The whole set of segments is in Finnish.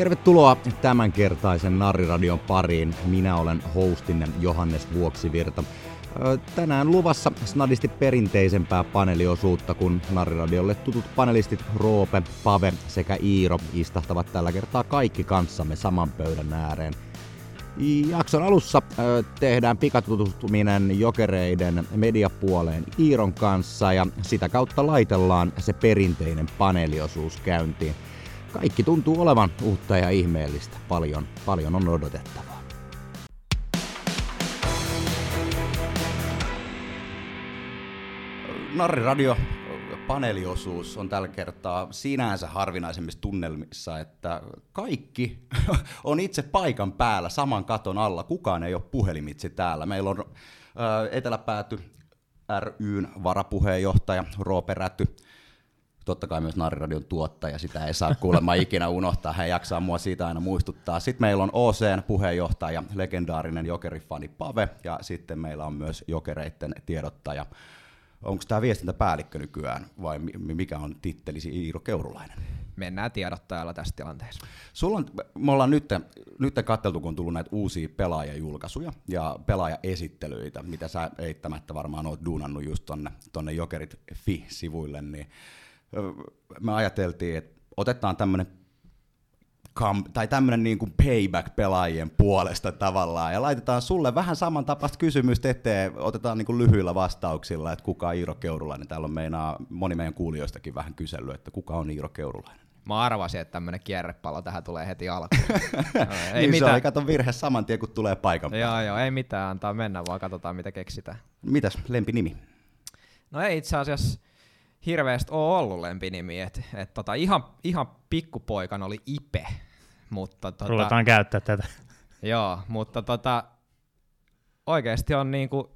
Tervetuloa tämänkertaisen Narriradion pariin. Minä olen hostinne Johannes Vuoksivirta. Tänään luvassa snadisti perinteisempää paneeliosuutta, kun Narriradiolle tutut panelistit Roope, Pave sekä Iiro istahtavat tällä kertaa kaikki kanssamme saman pöydän ääreen. Jakson alussa tehdään pikatutustuminen jokereiden mediapuoleen Iiron kanssa ja sitä kautta laitellaan se perinteinen paneeliosuus käyntiin. Kaikki tuntuu olevan uutta ja ihmeellistä. Paljon, paljon on odotettavaa. Narri Radio paneeliosuus on tällä kertaa sinänsä harvinaisemmissa tunnelmissa, että kaikki on itse paikan päällä saman katon alla. Kukaan ei ole puhelimitse täällä. Meillä on Eteläpääty ryn varapuheenjohtaja Roope Räty, totta kai myös Nariradion tuottaja, sitä ei saa kuulemma ikinä unohtaa, hän jaksaa mua siitä aina muistuttaa. Sitten meillä on OCn puheenjohtaja, legendaarinen jokerifani Pave, ja sitten meillä on myös jokereiden tiedottaja. Onko tämä viestintäpäällikkö nykyään, vai mikä on tittelisi Iiro Keurulainen? Mennään tiedottajalla tässä tilanteessa. Sulla on, me ollaan nyt, nyt katseltu, kun on tullut näitä uusia pelaajajulkaisuja ja pelaajaesittelyitä, mitä sä eittämättä varmaan oot duunannut just tonne, tonne Jokerit Fi-sivuille, niin me ajateltiin, että otetaan tämmöinen tai tämmöinen niin kuin payback pelaajien puolesta tavallaan, ja laitetaan sulle vähän samantapaista kysymystä eteen, otetaan niin kuin lyhyillä vastauksilla, että kuka on Iiro Keurulainen. Täällä on meinaa, moni meidän kuulijoistakin vähän kysellyt, että kuka on Iiro Keurulainen. Mä arvasin, että tämmöinen kierrepallo tähän tulee heti alkuun. ei niin mitään. se on, kato virhe saman tien, kun tulee paikan päälle. Joo, joo, ei mitään, antaa mennä, vaan katsotaan mitä keksitään. Mitäs lempinimi? No ei itse asiassa, hirveästi ole ollut lempinimi. Et, et tota, ihan, ihan pikkupoikan oli Ipe. Mutta, tota, Ruvetaan käyttää tätä. Joo, mutta tota, oikeasti on niinku,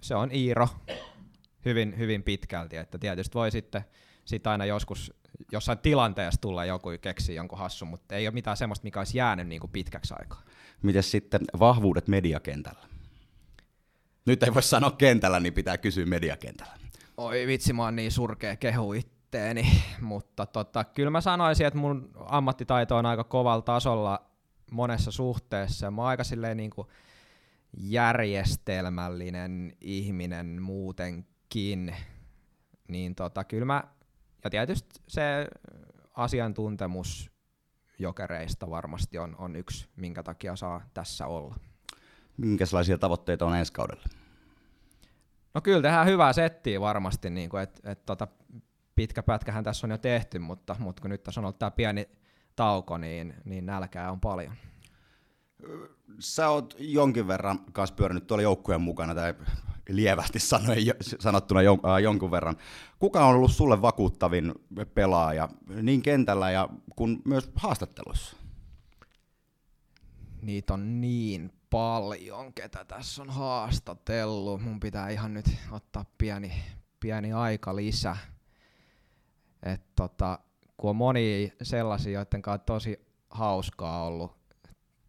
se on Iiro hyvin, hyvin pitkälti. Että tietysti voi sitten sit aina joskus jossain tilanteessa tulla joku keksi jonkun hassun, mutta ei ole mitään semmoista, mikä olisi jäänyt niinku pitkäksi aikaa. Miten sitten vahvuudet mediakentällä? Nyt ei voi sanoa kentällä, niin pitää kysyä mediakentällä. Oi vitsi, mä oon niin surkea kehu itteeni, mutta tota, kyllä mä sanoisin, että mun ammattitaito on aika kovalla tasolla monessa suhteessa. Mä oon aika silleen niin kuin järjestelmällinen ihminen muutenkin, niin tota, kyllä mä, ja tietysti se asiantuntemus jokereista varmasti on, on yksi, minkä takia saa tässä olla. Minkälaisia tavoitteita on ensi kaudella? No kyllä tehdään hyvää settiä varmasti, niin kuin, että et, tota, pitkä pätkähän tässä on jo tehty, mutta, mutta kun nyt tässä on ollut tämä pieni tauko, niin, niin nälkää on paljon. Sä oot jonkin verran kanssa pyörinyt tuolla joukkueen mukana, tai lievästi sanoen, sanottuna jon, äh, jonkun verran. Kuka on ollut sulle vakuuttavin pelaaja niin kentällä ja kun myös haastatteluissa? Niitä on niin paljon, ketä tässä on haastatellut. Mun pitää ihan nyt ottaa pieni, pieni aika lisä. Et tota, kun on moni sellaisia, joiden kanssa tosi hauskaa ollut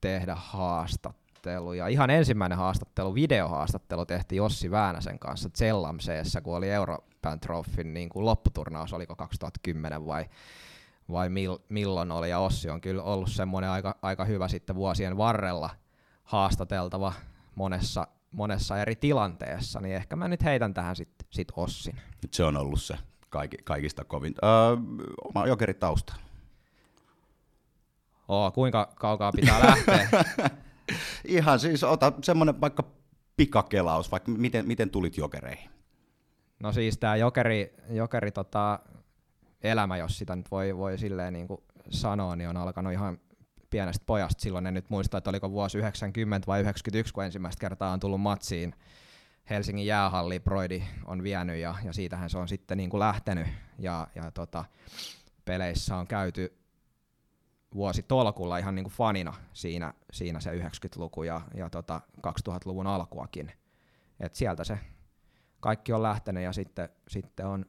tehdä haastatteluja. Ihan ensimmäinen haastattelu, videohaastattelu tehtiin Ossi Väänäsen kanssa Zellamseessa, kun oli Europan Trophyn niin kuin lopputurnaus, oliko 2010 vai, vai mil, milloin oli. Ja Ossi on kyllä ollut semmoinen aika, aika hyvä sitten vuosien varrella – haastateltava monessa, monessa eri tilanteessa, niin ehkä mä nyt heitän tähän sitten sit Ossin. Nyt se on ollut se kaikki, kaikista kovin. Öö, oma jokeritausta. Oo, kuinka kaukaa pitää lähteä? Ihan siis, ota semmoinen vaikka pikakelaus, vaikka miten, miten tulit jokereihin? No siis tämä jokeri, jokeri tota, elämä, jos sitä nyt voi, voi silleen niin kuin sanoa, niin on alkanut ihan pienestä pojasta. Silloin en nyt muista, että oliko vuosi 90 vai 91, kun ensimmäistä kertaa on tullut matsiin. Helsingin jäähalli Broidi on vienyt ja, ja siitähän se on sitten niin kuin lähtenyt. Ja, ja tota, peleissä on käyty vuosi tolkulla ihan niin kuin fanina siinä, siinä se 90-luku ja, ja tota 2000-luvun alkuakin. Et sieltä se kaikki on lähtenyt ja sitten, sitten on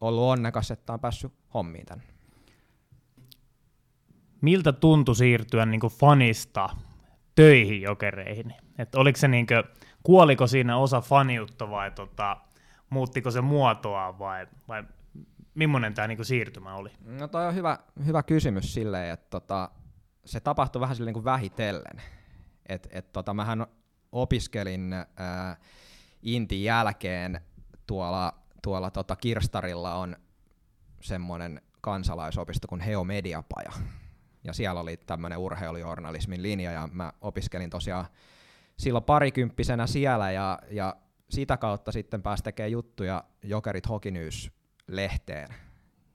ollut onnekas, että on päässyt hommiin tänne miltä tuntui siirtyä niin fanista töihin jokereihin? Et oliko se niin kuin, kuoliko siinä osa faniutta vai tota, muuttiko se muotoa vai, vai millainen tämä niin siirtymä oli? No toi on hyvä, hyvä kysymys silleen, että tota, se tapahtui vähän silleen niin vähitellen. Et, et tota, mähän opiskelin ää, Intin jälkeen tuolla, tuolla tota Kirstarilla on semmoinen kansalaisopisto kuin Heo Mediapaja. Ja siellä oli tämmöinen urheilujournalismin linja ja mä opiskelin tosiaan silloin parikymppisenä siellä ja, ja sitä kautta sitten pääsi tekemään juttuja Jokerit Hockey News-lehteen,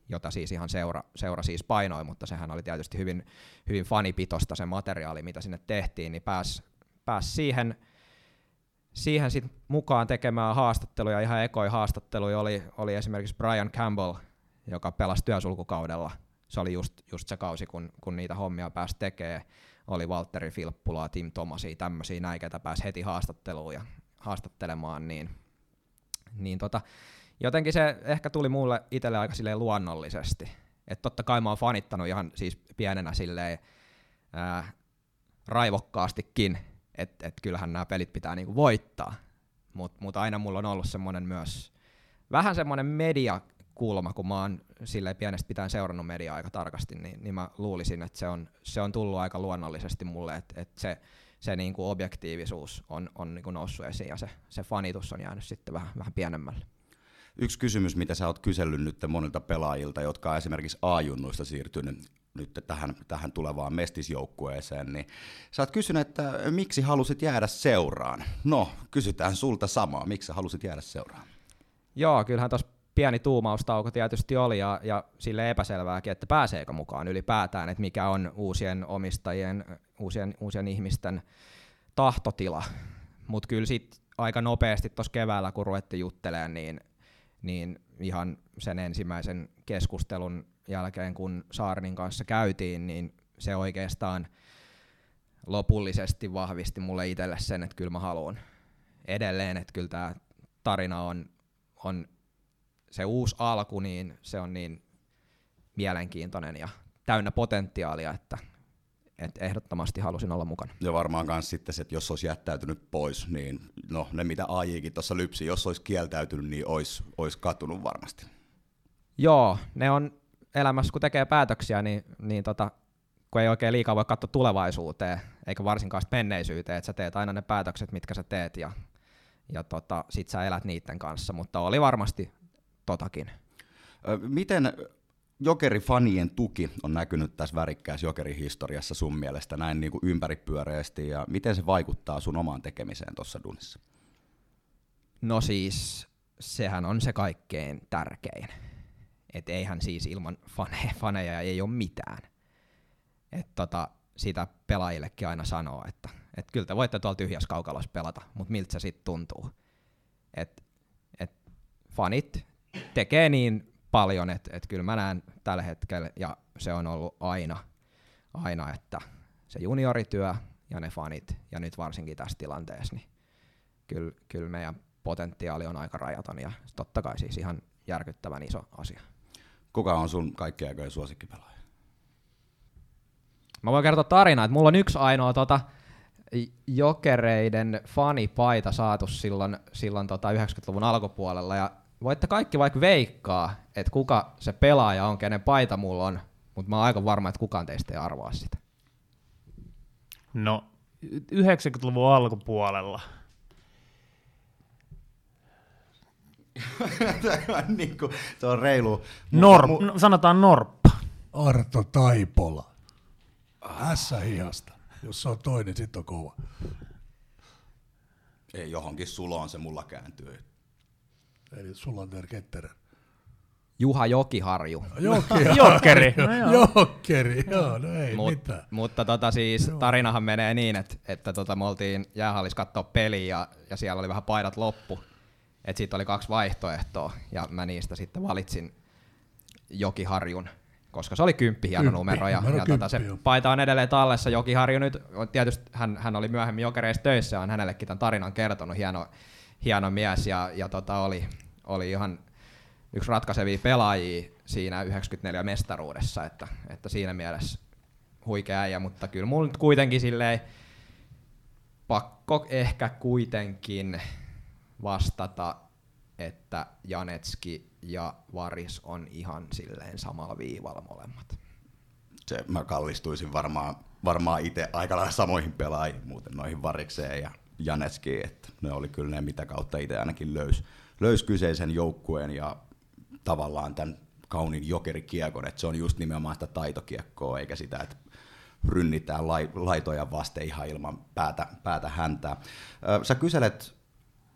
jota siis ihan seura, seura siis painoi, mutta sehän oli tietysti hyvin, hyvin fanipitosta se materiaali, mitä sinne tehtiin, niin pääsi pääs siihen, siihen sit mukaan tekemään haastatteluja. Ihan ekoi haastatteluja oli, oli esimerkiksi Brian Campbell, joka pelasi työsulkukaudella. Se oli just, just se kausi, kun, kun niitä hommia pääsi tekemään. Oli Valtteri Filppulaa, Tim Tomasia, tämmöisiä näin, ketä pääsi heti haastatteluun ja haastattelemaan, niin, niin tota, jotenkin se ehkä tuli mulle itselle aika silleen luonnollisesti. Että totta kai mä oon fanittanut ihan siis pienenä silleen ää, raivokkaastikin, että et kyllähän nämä pelit pitää niinku voittaa. Mutta mut aina mulla on ollut semmoinen myös vähän semmoinen mediakulma, kun mä oon silleen pienestä pitäen seurannut mediaa aika tarkasti, niin, niin mä luulisin, että se on, se on tullut aika luonnollisesti mulle, että et se, se niinku objektiivisuus on, on niinku noussut esiin ja se, se fanitus on jäänyt sitten vähän, vähän pienemmälle. Yksi kysymys, mitä sä oot kysellyt nyt monilta pelaajilta, jotka on esimerkiksi A-junnuista siirtynyt nyt tähän, tähän tulevaan mestisjoukkueeseen, niin sä oot kysynyt, että miksi halusit jäädä seuraan? No, kysytään sulta samaa, miksi sä halusit jäädä seuraan? Joo, kyllähän tuossa pieni tuumaustauko tietysti oli ja, ja sille epäselvääkin, että pääseekö mukaan ylipäätään, että mikä on uusien omistajien, uusien, uusien ihmisten tahtotila. Mutta kyllä sitten aika nopeasti tuossa keväällä, kun ruvettiin juttelemaan, niin, niin ihan sen ensimmäisen keskustelun jälkeen, kun Saarnin kanssa käytiin, niin se oikeastaan lopullisesti vahvisti mulle itselle sen, että kyllä mä haluan edelleen, että kyllä tämä tarina on, on se uusi alku, niin se on niin mielenkiintoinen ja täynnä potentiaalia, että, että ehdottomasti halusin olla mukana. Ja varmaan myös sitten se, että jos olisi jättäytynyt pois, niin no ne mitä AJkin tuossa lypsi, jos olisi kieltäytynyt, niin olisi, olisi katunut varmasti. Joo, ne on elämässä, kun tekee päätöksiä, niin, niin tota, kun ei oikein liikaa voi katsoa tulevaisuuteen, eikä varsinkaan menneisyyteen, että sä teet aina ne päätökset, mitkä sä teet, ja, ja tota, sit sä elät niiden kanssa, mutta oli varmasti totakin. Miten jokerifanien tuki on näkynyt tässä värikkäässä jokerihistoriassa sun mielestä näin niin kuin ympäripyöreästi, ja miten se vaikuttaa sun omaan tekemiseen tuossa dunissa? No siis, sehän on se kaikkein tärkein että eihän siis ilman faneja, faneja ei ole mitään. Et tota, sitä pelaajillekin aina sanoo, että et kyllä te voitte tuolla tyhjässä kaukalossa pelata, mutta miltä se sitten tuntuu. Et, et fanit tekee niin paljon, että et kyllä mä näen tällä hetkellä, ja se on ollut aina, aina että se juniorityö ja ne fanit, ja nyt varsinkin tässä tilanteessa, niin kyllä, kyllä meidän potentiaali on aika rajaton, ja totta kai siis ihan järkyttävän iso asia. Kuka on sun kaikkien aikojen suosikkipelaaja? Mä voin kertoa tarinaa, että mulla on yksi ainoa tota, jokereiden fanipaita saatu silloin, silloin tota 90-luvun alkupuolella, ja voitte kaikki vaikka veikkaa, että kuka se pelaaja on, kenen paita mulla on, mutta mä oon aika varma, että kukaan teistä ei arvaa sitä. No, 90-luvun alkupuolella – niin kuin, se on reilu. Norp, mu- no, sanotaan norppa. Arto Taipola. S-hihasta. Jos se on toinen, sit on kova. Ei, johonkin suloon se mulla kääntyy. Eli Sulander Ketteren. Juha Jokiharju. Joki, Jokkeri. No joo. Jokkeri, joo, no ei Mut, mitään. Mutta tota siis, tarinahan menee niin, että, että tota, me oltiin jäähallis katsoa peliä ja, ja siellä oli vähän paidat loppu. Et siitä oli kaksi vaihtoehtoa ja mä niistä sitten valitsin Jokiharjun, koska se oli kymppi hieno kymppi, numero ja, numero ja kymppi, tota, se jo. paita on edelleen tallessa. Jokiharju nyt, tietysti hän, hän oli myöhemmin Jokereissa töissä ja on hänellekin tämän tarinan kertonut, hieno, hieno mies ja, ja tota, oli, oli ihan yksi ratkaisevia pelaajia siinä 94 mestaruudessa, että, että siinä mielessä huikea äijä, mutta kyllä mulla kuitenkin silleen pakko ehkä kuitenkin vastata, että Janetski ja Varis on ihan silleen samalla viivalla molemmat. Se, mä kallistuisin varmaan varmaan itse aika lailla samoihin pelaajiin muuten noihin Varikseen ja Janeskiin, että ne oli kyllä ne, mitä kautta itse ainakin löys, löys kyseisen joukkueen ja tavallaan tämän kauniin jokerikiekon, että se on just nimenomaan sitä taitokiekkoa, eikä sitä, että rynnitään laitoja vasten ihan ilman päätä, päätä häntää. Sä kyselet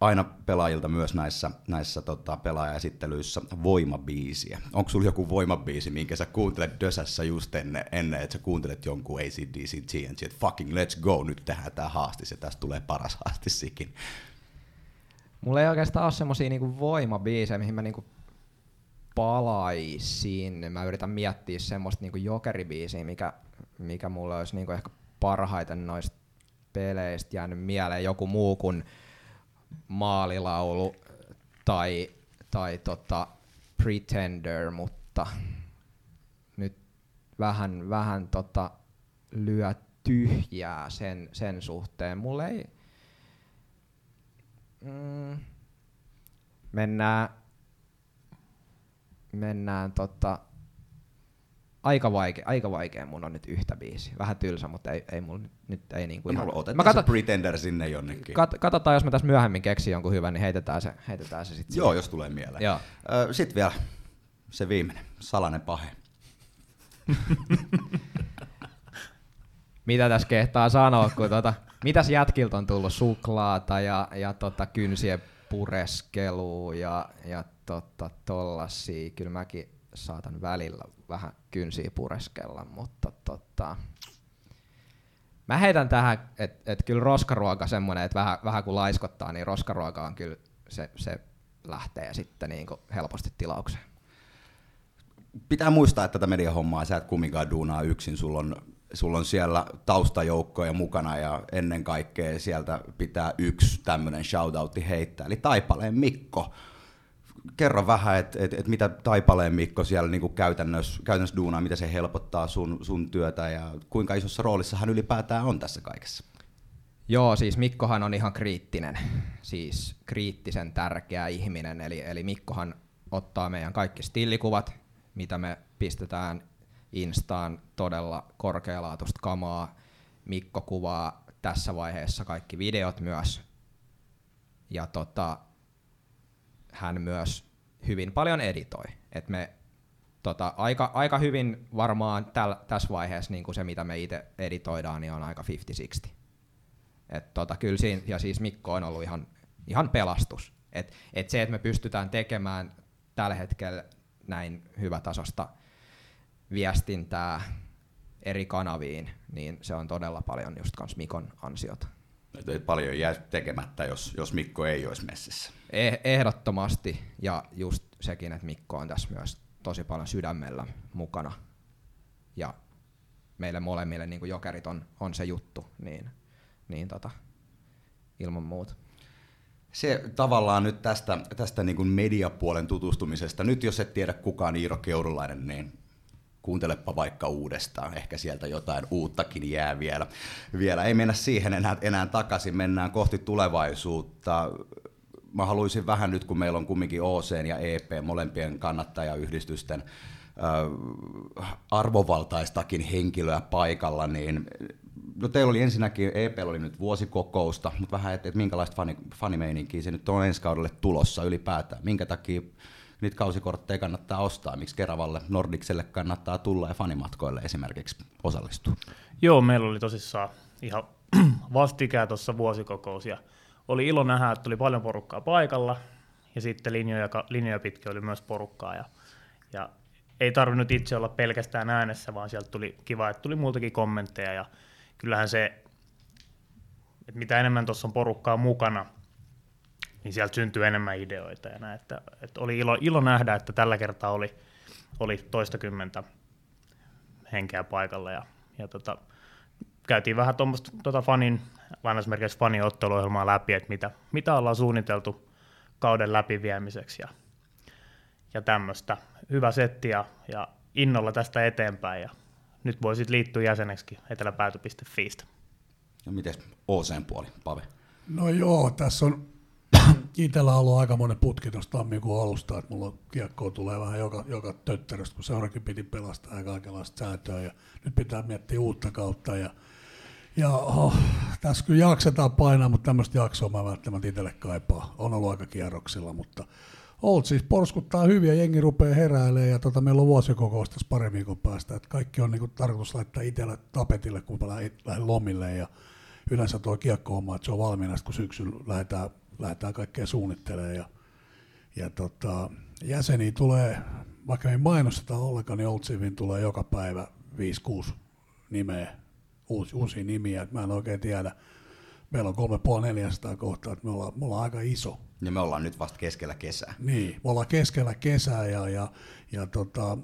aina pelaajilta myös näissä, näissä tota, pelaajaesittelyissä voimabiisiä. Onko sulla joku voimabiisi, minkä sä kuuntelet Dösässä just ennen, ennen että sä kuuntelet jonkun ACDC TNT, että fucking let's go, nyt tehdään tää haastis ja tästä tulee paras haastissikin. Mulla ei oikeastaan ole semmosia niinku voimabiisejä, mihin mä niinku palaisin. Mä yritän miettiä semmoista niinku jokeribiisiä, mikä, mikä mulle olisi niinku ehkä parhaiten noista peleistä jäänyt mieleen. Joku muu kuin maalilaulu tai, tai tota Pretender, mutta nyt vähän, vähän tota lyö tyhjää sen, sen suhteen. Mulle ei... Mm, mennään, mennään tota, aika vaikea, aika vaikea mun on nyt yhtä biisi. Vähän tylsä, mutta ei, ei mulla nyt, ei niinku no, ihan... Otetaan mä kato, se Pretender sinne jonnekin. Kat, katsotaan, jos mä tässä myöhemmin keksin jonkun hyvän, niin heitetään se, heitetään se sitten. Joo, siihen. jos tulee mieleen. Joo. sitten vielä se viimeinen, salainen pahe. Mitä tässä kehtaa sanoa, kun tota, mitäs jätkiltä on tullut suklaata ja, ja tota, kynsien pureskelua ja, ja tota, tollasia. Kyllä mäkin saatan välillä vähän kynsiä pureskella, mutta tota, mä heitän tähän, että et kyllä roskaruoka semmoinen, että vähän, vähän kun laiskottaa, niin roskaruoka on kyllä, se, se lähtee sitten niin helposti tilaukseen. Pitää muistaa, että tätä mediahommaa sä et kumminkaan duunaa yksin, sulla on, sulla on siellä taustajoukkoja mukana ja ennen kaikkea sieltä pitää yksi tämmöinen shoutoutti heittää, eli Taipaleen Mikko kerro vähän, että et, et mitä Taipaleen Mikko siellä niinku käytännössä, käytännössä duunaa, mitä se helpottaa sun, sun työtä ja kuinka isossa roolissa hän ylipäätään on tässä kaikessa? Joo, siis Mikkohan on ihan kriittinen, siis kriittisen tärkeä ihminen, eli, eli Mikkohan ottaa meidän kaikki stillikuvat, mitä me pistetään Instaan todella korkealaatuista kamaa. Mikko kuvaa tässä vaiheessa kaikki videot myös. Ja tota, hän myös hyvin paljon editoi. Et me tota, aika, aika hyvin varmaan täl, tässä vaiheessa niin kuin se, mitä me itse editoidaan, niin on aika 50-60. Et tota, kyllä siinä, ja siis Mikko on ollut ihan, ihan pelastus. Et, et se, että me pystytään tekemään tällä hetkellä näin hyvätasosta viestintää eri kanaviin, niin se on todella paljon just kans Mikon ansiota. Paljon jää tekemättä, jos, jos Mikko ei olisi messissä. Eh, ehdottomasti, ja just sekin, että Mikko on tässä myös tosi paljon sydämellä mukana. Ja meille molemmille niin jokerit on, on se juttu, niin, niin tota, ilman muuta. Se tavallaan nyt tästä, tästä niin kuin mediapuolen tutustumisesta, nyt jos et tiedä kukaan Iiro Keurulainen, niin kuuntelepa vaikka uudestaan, ehkä sieltä jotain uuttakin jää vielä. vielä. Ei mennä siihen enää, enää takaisin, mennään kohti tulevaisuutta. Mä haluaisin vähän nyt, kun meillä on kumminkin OC ja EP, molempien kannattajayhdistysten äh, arvovaltaistakin henkilöä paikalla, niin no teillä oli ensinnäkin, EP oli nyt vuosikokousta, mutta vähän, että et minkälaista fani, fanimeininkiä se nyt on ensi kaudelle tulossa ylipäätään. Minkä takia niitä kausikortteja kannattaa ostaa, miksi Keravalle, Nordikselle kannattaa tulla ja fanimatkoille esimerkiksi osallistua? Joo, meillä oli tosissaan ihan vastikään tuossa vuosikokous ja oli ilo nähdä, että tuli paljon porukkaa paikalla ja sitten linjoja, linjoja pitkin oli myös porukkaa ja, ja ei tarvinnut itse olla pelkästään äänessä, vaan sieltä tuli kiva, että tuli muutakin kommentteja ja kyllähän se, että mitä enemmän tuossa on porukkaa mukana, niin sieltä syntyy enemmän ideoita. Ja näin, että, että oli ilo, ilo nähdä, että tällä kertaa oli, oli toistakymmentä henkeä paikalla. Ja, ja tota, käytiin vähän tuommoista tota fanin, lainausmerkeissä fanin otteluohjelmaa läpi, että mitä, mitä ollaan suunniteltu kauden läpiviemiseksi ja, ja tämmöistä. Hyvä setti ja, ja innolla tästä eteenpäin ja nyt voisit liittyä jäseneksi eteläpääty.fiistä. Ja miten OCn puoli, Pave? No joo, tässä on Itellä on ollut aika monen putki tuosta tammikuun alusta, että mulla kiekkoa tulee vähän joka, joka tötteröstä, kun seurakin piti pelastaa ja kaikenlaista säätöä. Ja nyt pitää miettiä uutta kautta. Ja, ja oh, tässä kyllä jaksetaan painaa, mutta tämmöistä jaksoa mä välttämättä itselle kaipaa. On ollut aika kierroksilla, mutta Old siis porskuttaa hyviä, jengi rupeaa heräilemään ja tota, meillä on vuosikokous tässä pari viikon päästä. että kaikki on niinku tarkoitus laittaa itsellä tapetille, kun mä lähden lomille ja yleensä tuo kiekko että se on valmiina, kun syksyllä lähdetään, lähdetään kaikkea suunnittelemaan. Ja, ja tota, jäseniä tulee, vaikka ei mainosteta ollenkaan, niin Old Sivin tulee joka päivä 5-6 nimeä, uusi, uusia nimiä. Mä en oikein tiedä. Meillä on 3,5-400 kohtaa, että me ollaan, me ollaan aika iso ja me ollaan nyt vasta keskellä kesää. Niin, me ollaan keskellä kesää ja, ja, ja tota,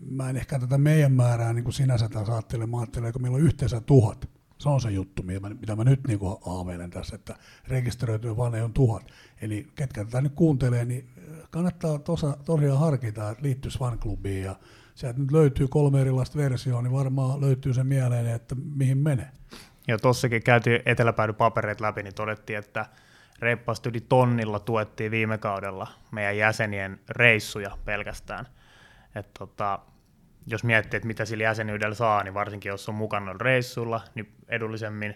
mä en ehkä tätä meidän määrää niin kuin sinänsä taas ajattelen, mä ajattelen, että meillä on yhteensä tuhat. Se on se juttu, mitä mä, mitä mä nyt niin kuin haaveilen tässä, että rekisteröityjä vaneja on tuhat. Eli ketkä tätä nyt kuuntelee, niin kannattaa tosa, tosiaan harkita, että liittyisi fanklubiin ja sieltä nyt löytyy kolme erilaista versioa, niin varmaan löytyy se mieleen, että mihin menee. Ja tossakin käytiin eteläpäädy papereet läpi, niin todettiin, että reippaasti yli tonnilla tuettiin viime kaudella meidän jäsenien reissuja pelkästään. Et tota, jos miettii, että mitä sillä jäsenyydellä saa, niin varsinkin jos on mukana reissulla, niin edullisemmin.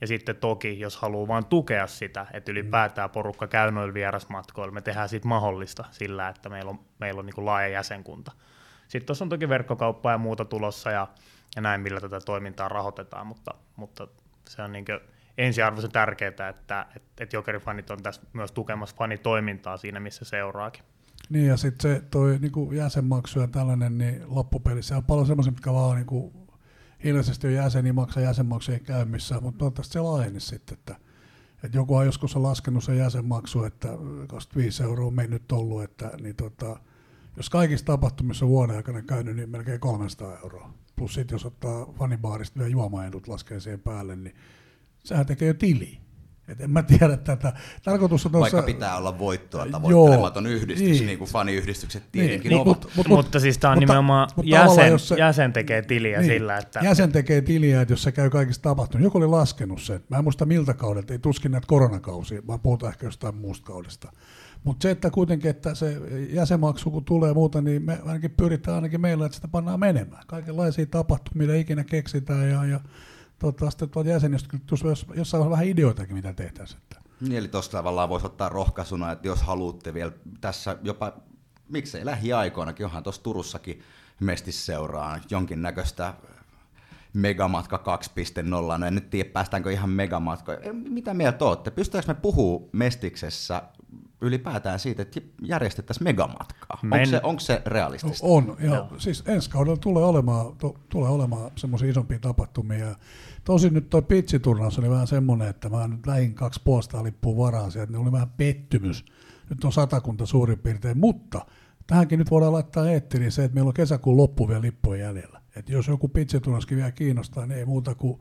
Ja sitten toki, jos haluaa vain tukea sitä, että ylipäätään porukka käy noilla vierasmatkoilla, me tehdään siitä mahdollista sillä, että meillä on, meillä on niin laaja jäsenkunta. Sitten tuossa on toki verkkokauppaa ja muuta tulossa ja, ja näin, millä tätä toimintaa rahoitetaan, mutta, mutta se on niin ensiarvoisen tärkeää, että, että, että jokerifanit on tässä myös tukemassa fanitoimintaa siinä, missä seuraakin. Niin ja sitten se toi niinku jäsenmaksu ja tällainen, niin loppupelissä on paljon semmoisia, mitkä vaan niinku, hiljaisesti on jäseni, maksaa jäsenmaksujen käymissä, mutta toivottavasti se laajeni sitten, että, että joku on joskus on laskenut sen jäsenmaksu, että 25 euroa on mennyt ollut, että niin tota, jos kaikissa tapahtumissa vuoden aikana käynyt, niin melkein 300 euroa. Plus sitten jos ottaa fanibaarista vielä juomaedut laskee siihen päälle, niin sehän tekee jo tili. Et en mä tiedä tätä. Tarkoitus on tuossa... Vaikka pitää olla voittoa tavoittelematon joo, yhdistys, niin, niin kuin faniyhdistykset niin, tietenkin niin, ovat. Mut, mut, mutta siis tämä on mutta, nimenomaan mutta jäsen, jos se, jäsen tekee tiliä niin, sillä, että... Jäsen tekee tiliä, että jos se käy kaikista tapahtunut. Joku oli laskenut sen. Mä en muista miltä kaudelta, ei tuskin näitä koronakausia, vaan puhutaan ehkä jostain muusta kaudesta. Mutta se, että kuitenkin, että se jäsenmaksu kun tulee muuta, niin me ainakin pyritään ainakin meillä, että sitä pannaan menemään. Kaikenlaisia tapahtumia, ikinä keksitään ja, ja toivottavasti tuolta jäsenistä jos, jossain on vähän ideoitakin, mitä tehtäisiin. Niin, eli tuossa tavallaan voisi ottaa rohkaisuna, että jos haluatte vielä tässä jopa, miksei lähiaikoinakin, onhan tuossa Turussakin mestisseuraan jonkinnäköistä Megamatka 2.0, no en nyt tiedä päästäänkö ihan megamatkoja. Mitä mieltä olette? Pystytäänkö me puhua Mestiksessä ylipäätään siitä, että järjestettäisiin megamatkaa? Men... Onko, se, onko se realistista? On, ja no. siis ensi kaudella tulee olemaan, to, tulee olemaan semmoisia isompia tapahtumia. Tosin nyt tuo pitsiturnaus oli vähän semmoinen, että mä nyt lähin kaksi puolesta lippua varaan sieltä, niin oli vähän pettymys. Nyt on satakunta suurin piirtein, mutta tähänkin nyt voidaan laittaa eetteriin se, että meillä on kesäkuun loppu vielä lippuja jäljellä. Et jos joku pitsiturnaskin vielä kiinnostaa, niin ei muuta kuin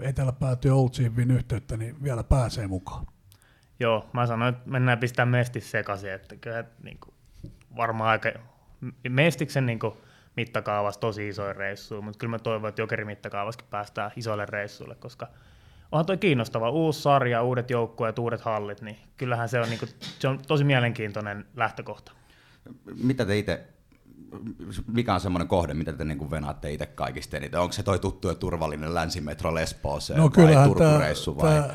eteläpäätyä Old Chiefin yhteyttä, niin vielä pääsee mukaan. Joo, mä sanoin, että mennään pistää mestis sekaisin, että kyllä niin kuin, varmaan aika mestiksen niin kuin, mittakaavassa tosi isoja reissuja, mutta kyllä mä toivon, että jokerin mittakaavassakin päästään isoille reissuille, koska onhan toi kiinnostava, uusi sarja, uudet joukkueet, uudet hallit, niin kyllähän se on, niin kuin, se on tosi mielenkiintoinen lähtökohta. Mitä te itse mikä on semmoinen kohde, mitä te niin venaatte itse kaikista eniten? Onko se toi tuttu ja turvallinen länsimetro Lesbooseen no, vai Turkureissu vai? Tämä,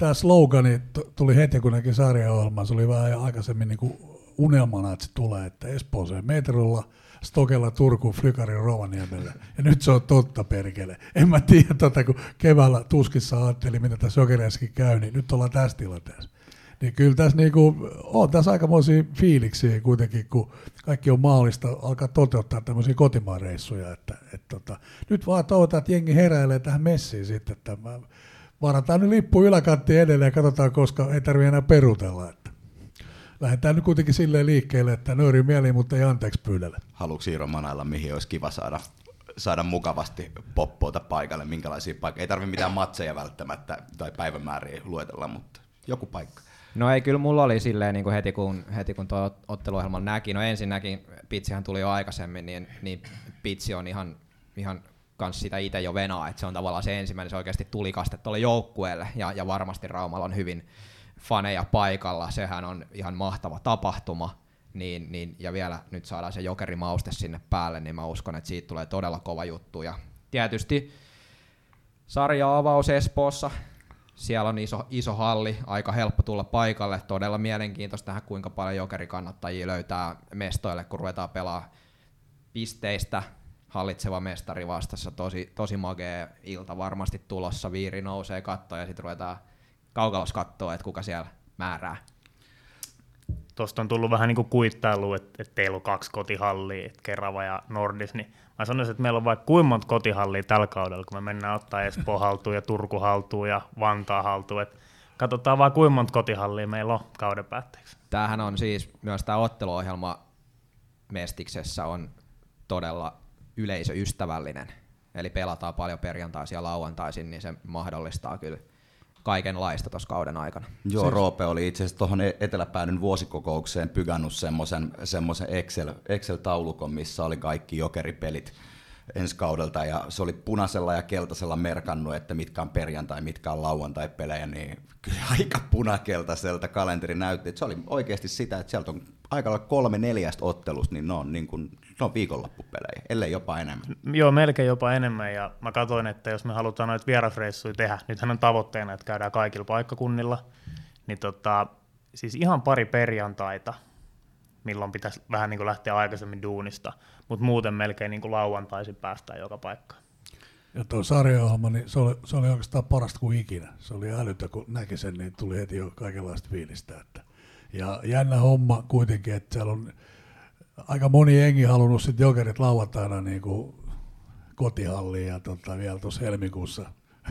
tämä slogani tuli heti, kun näki sarjaohjelmaa. Se oli vähän aikaisemmin niin kuin unelmana, että se tulee, että Espooseen metrolla, Stokella, Turku, Flykari, Rovaniemelle. Ja nyt se on totta perkele. En mä tiedä, tota, kun keväällä tuskissa ajattelin, mitä tässä Jokeriaskin käy, niin nyt ollaan tässä tilanteessa. Niin kyllä tässä niinku, on tässä aikamoisia fiiliksiä kuitenkin, kun kaikki on mahdollista alkaa toteuttaa tämmöisiä kotimaareissuja. Että, et tota, nyt vaan toivotaan, että jengi heräilee tähän messiin sitten, että mä, varataan nyt lippu yläkanttiin edelleen ja katsotaan, koska ei tarvitse enää perutella. Että lähdetään nyt kuitenkin silleen liikkeelle, että nöyri mieli, mutta ei anteeksi pyydellä. Haluatko Siiro manailla, mihin olisi kiva saada, saada mukavasti poppoota paikalle, minkälaisia paikkoja? Ei tarvitse mitään matseja välttämättä tai päivämääriä luetella, mutta joku paikka. No ei, kyllä mulla oli silleen niin kuin heti kun, heti kun tuo otteluohjelman näki, no ensinnäkin pitsihän tuli jo aikaisemmin, niin, niin pitsi on ihan, ihan kans sitä itse jo venaa, että se on tavallaan se ensimmäinen, se oikeasti tuli kaste tuolle joukkueelle, ja, ja varmasti Raumalla on hyvin, faneja paikalla, sehän on ihan mahtava tapahtuma, niin, niin, ja vielä nyt saadaan se jokerimauste sinne päälle, niin mä uskon, että siitä tulee todella kova juttu. Ja tietysti sarja-avaus Espoossa, siellä on iso, iso halli, aika helppo tulla paikalle, todella mielenkiintoista nähdä, kuinka paljon jokerikannattajia löytää mestoille, kun ruvetaan pelaa pisteistä, hallitseva mestari vastassa, tosi, tosi magea ilta varmasti tulossa, viiri nousee kattoon ja sitten ruvetaan kaukalos katsoa, että kuka siellä määrää. Tuosta on tullut vähän niin kuin kuittailu, että, että teillä on kaksi kotihallia, että Kerava ja Nordis, niin mä sanoisin, että meillä on vaikka kuinka monta kotihallia tällä kaudella, kun me mennään ottaa Espoo haltuun ja Turku haltuun ja Vantaa haltuun, että katsotaan vaan kuinka monta kotihallia meillä on kauden päätteeksi. Tämähän on siis myös tämä otteluohjelma Mestiksessä on todella yleisöystävällinen. Eli pelataan paljon perjantaisin ja lauantaisin, niin se mahdollistaa kyllä kaikenlaista tuossa kauden aikana. Joo, siis... Roope oli itse asiassa tuohon Eteläpäädyn vuosikokoukseen pygannut semmoisen, semmoisen Excel, Excel-taulukon, missä oli kaikki jokeripelit ensi kaudelta, ja se oli punaisella ja keltaisella merkannut, että mitkä on perjantai, mitkä on lauantai-pelejä, niin kyllä aika punakeltaiselta kalenteri näytti, että se oli oikeasti sitä, että sieltä on aika kolme neljästä ottelusta, niin ne on, niin kuin, ne on viikonloppupelejä, ellei jopa enemmän. Joo, melkein jopa enemmän, ja mä katsoin, että jos me halutaan noita vierasreissuja tehdä, nythän on tavoitteena, että käydään kaikilla paikkakunnilla, niin tota, siis ihan pari perjantaita, milloin pitäisi vähän niin kuin lähteä aikaisemmin duunista, mutta muuten melkein niin kuin lauantaisin päästään joka paikkaan. Ja tuo sarjaohjelma, niin se oli, se oli oikeastaan parasta kuin ikinä. Se oli älytä, kun näki sen, niin tuli heti jo kaikenlaista fiilistä. Että. Ja jännä homma kuitenkin, että siellä on aika moni jengi halunnut sitten jokerit lauantaina niin kuin kotihalliin ja tota, vielä tuossa helmikuussa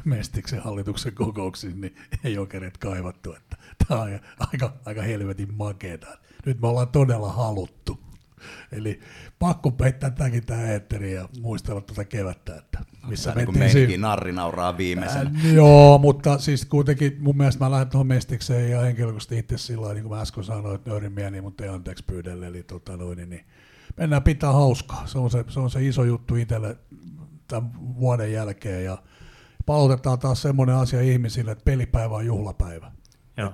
Mestiksen hallituksen kokouksiin, niin ei jokerit kaivattu. Että tämä on aika, aika helvetin makeeta. Nyt me ollaan todella haluttu. Eli pakko peittää tämäkin tämä eetteri ja muistella tuota kevättä, että missä niin mentiin. Niin kuin narri nauraa viimeisenä. Äh, joo, mutta siis kuitenkin mun mielestä mä lähden tuohon Mestikseen ja henkilökohtaisesti itse sillä niin kuin mä äsken sanoin, että nöyrin mieli, mutta ei anteeksi pyydellä, eli tota noin, niin, niin mennään pitää hauskaa. Se on se, se, on se iso juttu itselle tämän vuoden jälkeen ja palautetaan taas semmoinen asia ihmisille, että pelipäivä on juhlapäivä.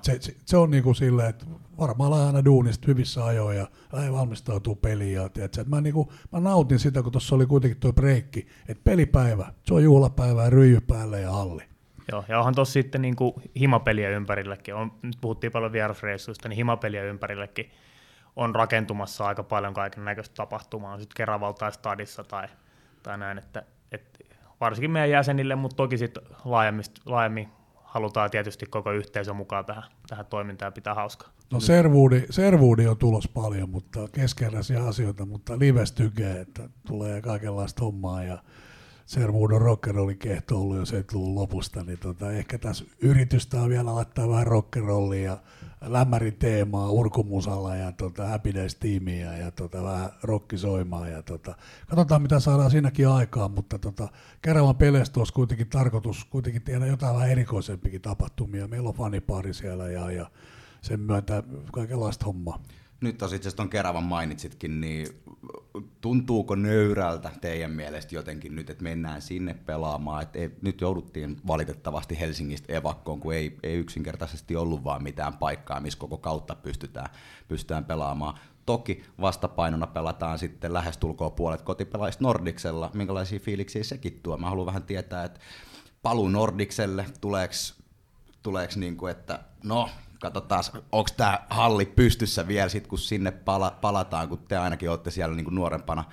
Se, se, se, on niinku silleen, että varmaan aina duunista hyvissä ajoin ja lähden valmistautuu peliin. Ja, tiedätkö, mä, niinku, mä nautin sitä, kun tuossa oli kuitenkin tuo breikki, että pelipäivä, se on juhlapäivä ja ryijy päälle ja halli. Joo, ja onhan tuossa sitten niinku himapeliä ympärillekin. On, nyt puhuttiin paljon vierasreissuista, niin himapeliä ympärillekin on rakentumassa aika paljon kaiken näköistä tapahtumaa, on sitten Keravalta tai Stadissa tai, tai näin, että, että varsinkin meidän jäsenille, mutta toki sitten laajemmin halutaan tietysti koko yhteisö mukaan tähän, tähän toimintaan pitää hauskaa. No servuudi, servuudi on tulos paljon, mutta keskeneräisiä asioita, mutta lives tykee, että tulee kaikenlaista hommaa ja Servuudon rockerollin kehto ollut jo 70-luvun lopusta, niin tota, ehkä tässä yritystä on vielä laittaa vähän rockerollia lämmärin teemaa urkumusalla ja tota, Happy Days-tiimiä ja tota, vähän rockisoimaa. Ja tota, katsotaan, mitä saadaan siinäkin aikaan, mutta tota, Keravan peleistä olisi kuitenkin tarkoitus kuitenkin tehdä jotain vähän erikoisempikin tapahtumia. Meillä on fanipari siellä ja, ja sen myötä kaikenlaista hommaa nyt tosiaan itse asiassa Keravan mainitsitkin, niin tuntuuko nöyrältä teidän mielestä jotenkin nyt, että mennään sinne pelaamaan? Et ei, nyt jouduttiin valitettavasti Helsingistä evakkoon, kun ei, ei yksinkertaisesti ollut vaan mitään paikkaa, missä koko kautta pystytään, pystytään pelaamaan. Toki vastapainona pelataan sitten lähestulkoon puolet kotipelaajista Nordiksella. Minkälaisia fiiliksiä sekin tuo? Mä haluan vähän tietää, että paluu Nordikselle, tuleeko, tuleeko niin kuin, että no katsotaan, onko tämä halli pystyssä vielä sit, kun sinne pala- palataan, kun te ainakin olette siellä niin kuin nuorempana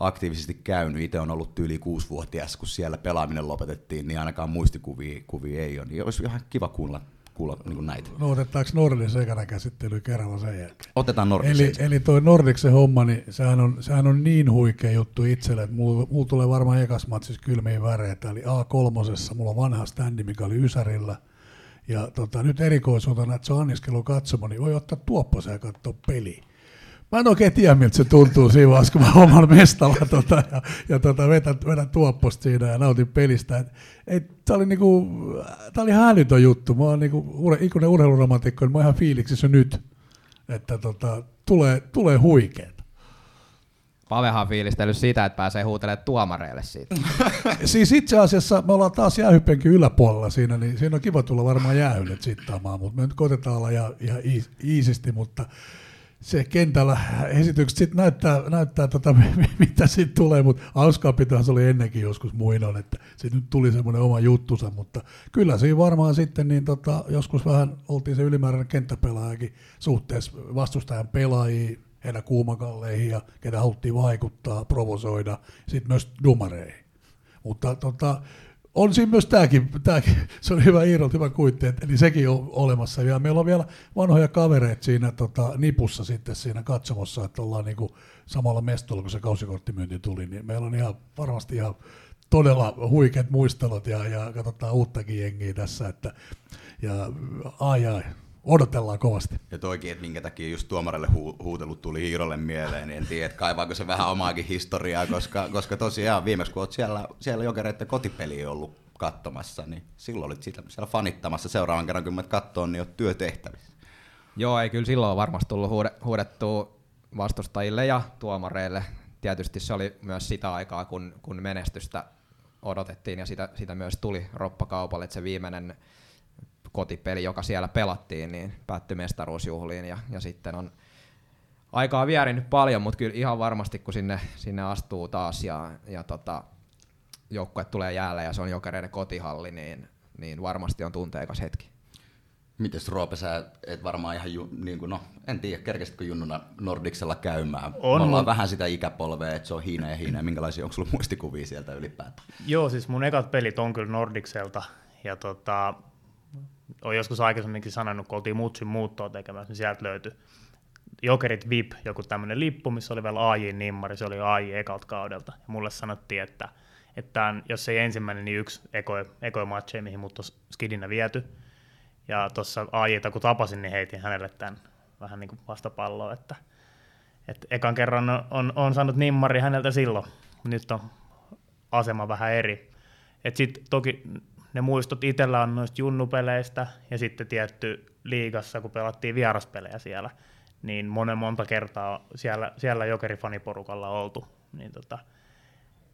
aktiivisesti käynyt. Itse on ollut yli kuusivuotias, kun siellä pelaaminen lopetettiin, niin ainakaan muistikuvia kuvia ei ole. Niin olisi ihan kiva kuulla, kuulla niin kuin näitä. No otetaanko Nordin sekana käsittely kerralla sen jälkeen? Otetaan Nordin Eli, eli toi Nordiksen homma, niin sehän on, sehän on niin huikea juttu itselle, että mulla, mulla tulee varmaan ekas matsissa kylmiä väreitä. Eli A3, mulla on vanha standi, mikä oli Ysärillä – ja tota, nyt erikoisuutena, että se on anniskelu katsomo, niin voi ottaa tuopposen ja katsoa peliä. Mä en oikein tiedä, miltä se tuntuu siinä vaiheessa, kun mä oman mestalla tota, ja, ja tota, vedän, vedän tuopposta siinä ja nautin pelistä. Et, et, tää oli, niinku, tää oli ihan juttu. Mä oon niinku, ure, ikuinen urheiluromantikko, niin mä oon ihan fiiliksissä nyt, että tota, tulee, tulee huikeet. Pavehan fiilistellyt sitä, että pääsee huutelemaan tuomareille siitä. siis itse asiassa me ollaan taas jäähypenkin yläpuolella siinä, niin siinä on kiva tulla varmaan jäähylle sittaamaan, mutta me nyt koitetaan olla ihan, ihan iisisti, mutta se kentällä esitykset sitten näyttää, näyttää tota, mitä siitä tulee, mutta hauskaa pitää se oli ennenkin joskus muinoin, että se nyt tuli semmoinen oma juttusa, mutta kyllä siinä varmaan sitten niin tota, joskus vähän oltiin se ylimääräinen kenttäpelaajakin suhteessa vastustajan pelaajiin, heidän kuumakalleihin ja ketä haluttiin vaikuttaa, provosoida, sitten myös dumareihin. Mutta tota, on siinä myös tämäkin, tämäkin se on hyvä Iirolta, hyvä kuitti, eli sekin on olemassa. Ja meillä on vielä vanhoja kavereita siinä tota, nipussa sitten siinä katsomossa, että ollaan niinku samalla mestolla, kun se kausikorttimyynti tuli, niin meillä on ihan varmasti ihan todella huikeat muistelut ja, ja katsotaan uuttakin jengiä tässä, että ja ai ai, odotellaan kovasti. Ja toikin, että minkä takia just tuomarille hu- huutelut tuli Hiirolle mieleen, niin en tiedä, että kaivaako se vähän omaakin historiaa, koska, koska tosiaan viimeksi kun olet siellä, siellä jokereiden kotipeli ollut katsomassa, niin silloin olit siellä, siellä fanittamassa seuraavan kerran, kun mä katsoon, niin olet työtehtävissä. Joo, ei kyllä silloin on varmasti tullut huudettua vastustajille ja tuomareille. Tietysti se oli myös sitä aikaa, kun, kun menestystä odotettiin ja sitä, sitä myös tuli roppakaupalle, että se viimeinen kotipeli, joka siellä pelattiin, niin päättyi mestaruusjuhliin ja, ja sitten on aikaa vierinyt paljon, mutta kyllä ihan varmasti kun sinne, sinne astuu taas ja, ja tota, joukkue tulee jäällä ja se on jokereiden kotihalli, niin, niin varmasti on tunteikas hetki. Mites Roope, sä et varmaan ihan, ju, niin kuin, no en tiedä, kerkesitkö junnuna Nordiksella käymään? On, Me ollaan vähän sitä ikäpolvea, että se on hiina ja hiina. Minkälaisia, onko sulla muistikuvia sieltä ylipäätään? Joo, siis mun ekat pelit on kyllä Nordikselta. Ja tota, olen joskus aikaisemminkin sanonut, kun oltiin Mutsin muuttoa tekemässä, niin sieltä löytyi Jokerit VIP, joku tämmöinen lippu, missä oli vielä AJ-nimmari, se oli AJ ekalta kaudelta. Ja mulle sanottiin, että, että jos ei ensimmäinen, niin yksi ekoja, ekoja matcheja, mihin mut on skidinä viety. Ja tuossa AJta kun tapasin, niin heitin hänelle tämän vähän niin kuin vastapalloa, että, että ekan kerran on, on, on saanut nimmari häneltä silloin, nyt on asema vähän eri. Sitten toki ne muistot itsellä on noista junnupeleistä ja sitten tietty liigassa, kun pelattiin vieraspelejä siellä, niin monen monta kertaa siellä, siellä jokerifaniporukalla oltu. Niin tota,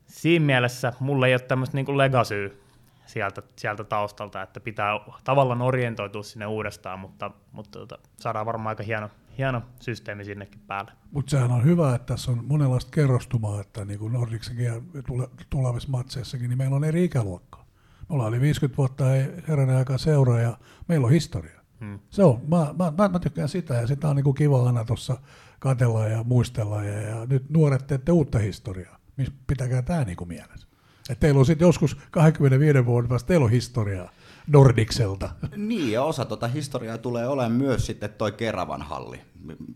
siinä mielessä mulla ei ole tämmöistä niin legacy sieltä, sieltä taustalta, että pitää tavallaan orientoitua sinne uudestaan, mutta, mutta tota, saadaan varmaan aika hieno, hieno systeemi sinnekin päälle. Mutta sehän on hyvä, että tässä on monenlaista kerrostumaa, että niin kuin Nordiksenkin ja tulevissa matseissakin, niin meillä on eri ikäluokkaa. Me ollaan yli 50 vuotta herran aikaa seuraa ja meillä on historia. Hmm. Se on, mä, mä, mä, mä, tykkään sitä ja sitä on niin kuin kiva aina tuossa katella ja muistella ja, ja nyt nuoret teette uutta historiaa. Pitäkää tämä niin kuin mielessä. Et teillä on sitten joskus 25 vuoden päästä, teillä on historiaa Nordikselta. Niin, ja osa tuota historiaa tulee olemaan myös sitten toi Keravan halli.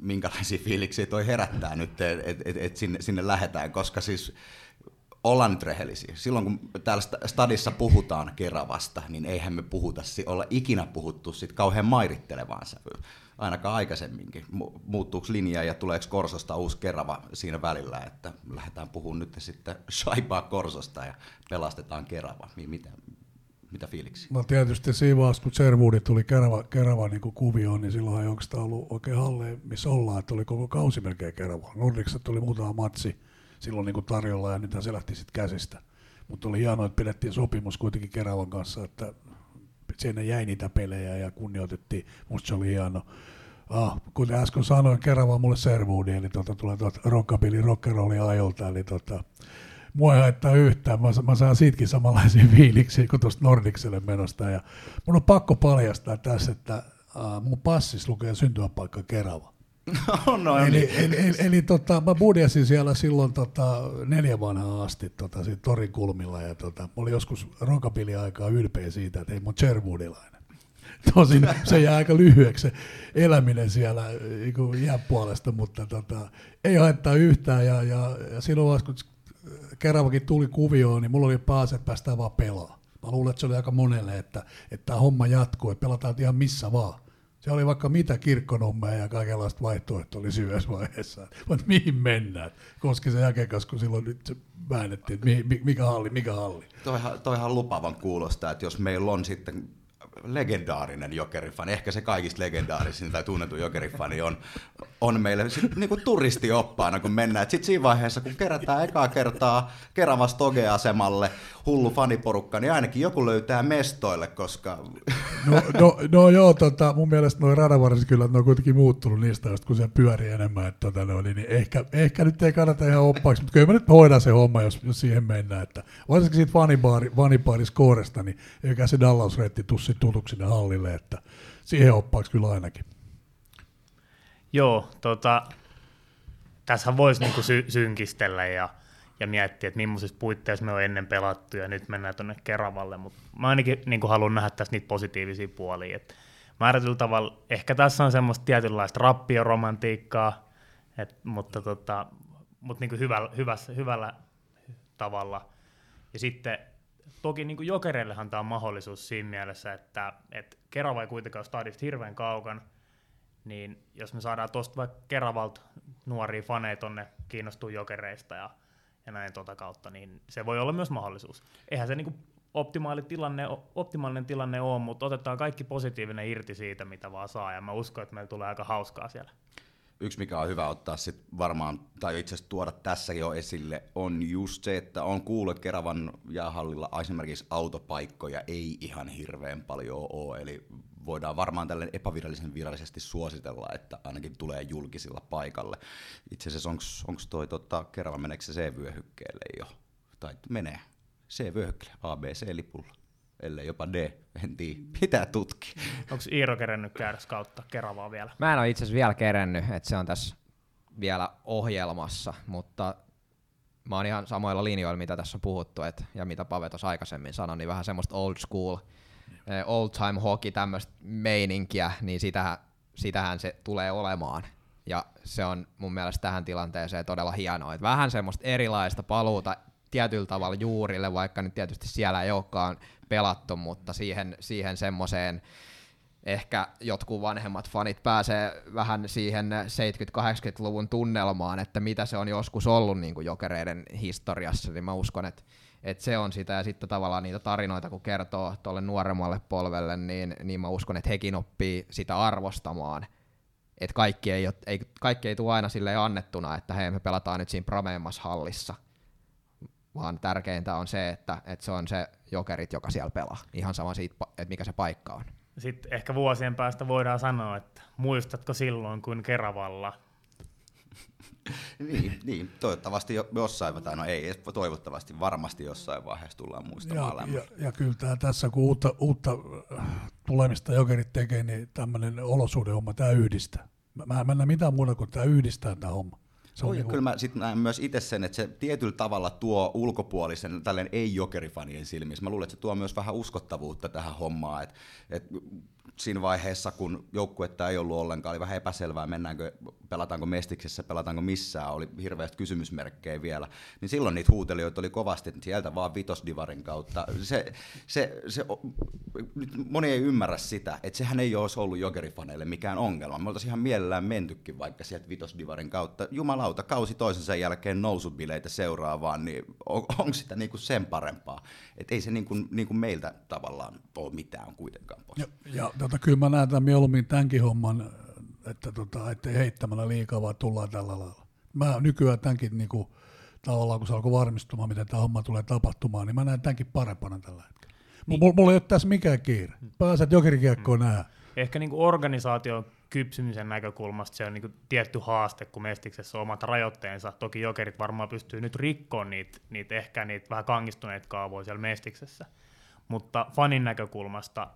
Minkälaisia fiiliksiä toi herättää nyt, että et, et, et sinne, sinne lähdetään, koska siis ollaan nyt rehellisiä. Silloin kun täällä stadissa puhutaan Keravasta, niin eihän me puhuta, olla ikinä puhuttu sit kauhean mairittelevaan sävyyn. Ainakaan aikaisemminkin. Muuttuuko linja ja tuleeko Korsosta uusi Kerava siinä välillä, että lähdetään puhumaan nyt sitten shaipaa Korsosta ja pelastetaan Kerava. Mitä, mitä fiiliksi? No tietysti siinä vaiheessa, kun Sherwoodi tuli Kerava, Kerava niin kuvioon, niin silloin ei oikeastaan ollut oikein halle, missä ollaan, että oli koko kausi melkein Kerava. Nordikset tuli muutama matsi, silloin niin kuin tarjolla ja niitä se lähti sitten käsistä. Mutta oli hienoa, että pidettiin sopimus kuitenkin Keravan kanssa, että siinä jäi niitä pelejä ja kunnioitettiin. Musta se oli hieno. Ah, kuten äsken sanoin, Kerava mulle servuudi, eli tuota, tulee tuota rockabilly rockerolli ajolta, eli tuota, mua ei haittaa yhtään. Mä, mä saan siitäkin samanlaisia fiiliksiä kuin tuosta Nordikselle menosta. Ja mun on pakko paljastaa tässä, että uh, mun passis lukee syntymäpaikka Kerava. No, no, eli, eli, eli, eli, eli tota, mä budjasin siellä silloin tota, neljä vanhaa asti tota, torin kulmilla ja tota, mä olin joskus rockabili-aikaa ylpeä siitä, että ei mun Sherwoodilainen. Tosin se jää aika lyhyeksi se eläminen siellä niin jää puolesta, mutta tota, ei haittaa yhtään ja, ja, ja silloin vaiheessa, kun kerrankin tuli kuvioon, niin mulla oli paas, että päästään vaan pelaa. Mä luulen, että se oli aika monelle, että, että tämä homma jatkuu, että pelataan ihan missä vaan. Se oli vaikka mitä kirkkonummea ja kaikenlaista vaihtoehtoa oli syvässä vaiheessa. Mutta mihin mennään? Koski se jälkeen, kun silloin nyt väännettiin, että mikä halli, mikä halli. Toihan, toihan lupavan kuulostaa, että jos meillä on sitten legendaarinen jokerifani, ehkä se kaikista legendaarisin tai tunnettu jokerifani on, on meille niin kuin turistioppaana, kun mennään. Sitten siinä vaiheessa, kun kerätään ekaa kertaa Keravas Toge-asemalle hullu faniporukka, niin ainakin joku löytää mestoille, koska... No, no, no joo, tota, mun mielestä noin radavarsit kyllä, ne on kuitenkin muuttunut niistä, kun se pyörii enemmän. Että, tota, no, niin ehkä, ehkä, nyt ei kannata ihan oppaaksi, mutta kyllä me nyt hoidaan se homma, jos, jos siihen mennään. Että, varsinkin siitä fanibaari, fanibaariskooresta, niin eikä se Dallas Retti tussi tutuksi sinne hallille, että siihen oppaaksi kyllä ainakin. Joo, tota, tässä voisi niinku sy- synkistellä ja, ja miettiä, että millaisissa puitteissa me on ennen pelattu ja nyt mennään tuonne Keravalle, mutta mä ainakin niinku haluan nähdä tässä niitä positiivisia puolia. Et määrätyllä tavalla, ehkä tässä on semmoista tietynlaista rappioromantiikkaa, et, mutta, tota, mutta niinku hyvällä, hyvässä, hyvällä tavalla. Ja sitten toki niin jokereillehan tämä on mahdollisuus siinä mielessä, että, että Kerava ei kuitenkaan stadista hirveän kaukan, niin jos me saadaan tuosta vaikka Keravalta nuoria faneja tonne kiinnostuu jokereista ja, ja näin tuota kautta, niin se voi olla myös mahdollisuus. Eihän se niin optimaali tilanne, optimaalinen tilanne ole, mutta otetaan kaikki positiivinen irti siitä, mitä vaan saa, ja mä uskon, että meillä tulee aika hauskaa siellä yksi, mikä on hyvä ottaa sit varmaan, tai itse asiassa tuoda tässä jo esille, on just se, että on kuullut, että Keravan jäähallilla esimerkiksi autopaikkoja ei ihan hirveän paljon ole, eli voidaan varmaan tälle epävirallisen virallisesti suositella, että ainakin tulee julkisilla paikalle. Itse asiassa onko toi tota, Kerava, meneekö se C-vyöhykkeelle jo? Tai menee C-vyöhykkeelle, ABC-lipulla ellei jopa D, en tiedä, pitää tutkia. Onko Iiro kerennyt käydä kautta Keravaa vielä? Mä en ole itse asiassa vielä kerennyt, että se on tässä vielä ohjelmassa, mutta mä oon ihan samoilla linjoilla, mitä tässä on puhuttu, et, ja mitä Pave tuossa aikaisemmin sanoi, niin vähän semmoista old school, eh, old time hockey, tämmöistä meininkiä, niin sitähän, sitähän se tulee olemaan. Ja se on mun mielestä tähän tilanteeseen todella hienoa. Et vähän semmoista erilaista paluuta tietyllä tavalla juurille, vaikka nyt tietysti siellä ei olekaan pelattu, mutta siihen, siihen semmoiseen ehkä jotkut vanhemmat fanit pääsee vähän siihen 70-80-luvun tunnelmaan, että mitä se on joskus ollut niin kuin jokereiden historiassa, niin mä uskon, että, että se on sitä, ja sitten tavallaan niitä tarinoita, kun kertoo tuolle nuoremmalle polvelle, niin, niin mä uskon, että hekin oppii sitä arvostamaan, että kaikki ei, ei, kaikki ei tule aina sille annettuna, että hei, me pelataan nyt siinä Prameemmassa hallissa, vaan tärkeintä on se, että, että se on se jokerit, joka siellä pelaa. Ihan sama siitä, että mikä se paikka on. Sitten ehkä vuosien päästä voidaan sanoa, että muistatko silloin, kun Keravalla niin, niin, toivottavasti jossain, tai no ei, toivottavasti varmasti jossain vaiheessa tullaan muistamaan ja, ja, ja kyllä tämä tässä, kun uutta, uutta äh, tulemista jokerit tekee, niin tämmöinen olosuhdehomma, tämä yhdistää. Mä, mä en näe mitään muuta kuin tämä yhdistää tämä homma. Se on niin kyllä mä sit näen myös itse sen, että se tietyllä tavalla tuo ulkopuolisen, tälleen ei-jokerifanien silmissä. Mä luulen, että se tuo myös vähän uskottavuutta tähän hommaan. Et, et siinä vaiheessa, kun joukkuetta ei ollut ollenkaan, oli vähän epäselvää, mennäänkö, pelataanko Mestiksessä, pelataanko missään, oli hirveästi kysymysmerkkejä vielä, niin silloin niitä huutelijoita oli kovasti, että sieltä vaan vitosdivarin kautta. Se, se, se, nyt moni ei ymmärrä sitä, että sehän ei olisi ollut jokerifaneille mikään ongelma. Me oltaisiin ihan mielellään mentykin vaikka sieltä vitosdivarin kautta. Jumalauta, kausi toisensa jälkeen nousubileitä seuraavaan, niin on, onko sitä niinku sen parempaa? Et ei se niinku, niinku meiltä tavallaan ole mitään kuitenkaan pois. Ja, ja tota, kyllä mä näen tämän mieluummin tämänkin homman, että tota, ettei heittämällä liikaa, vaan tullaan tällä lailla. Mä nykyään tämänkin niin kuin, tavallaan, kun se alkoi varmistumaan, miten tämä homma tulee tapahtumaan, niin mä näen tämänkin parempana tällä hetkellä. Niin. Mulla, mulla ei ole tässä mikään kiire. Pääset jokerikiekkoon mm. nähdä. Ehkä niin organisaation kypsymisen näkökulmasta se on niin tietty haaste, kun Mestiksessä on omat rajoitteensa. Toki jokerit varmaan pystyy nyt rikkoon niitä, niitä ehkä niitä vähän kangistuneita kaavoja siellä Mestiksessä. Mutta fanin näkökulmasta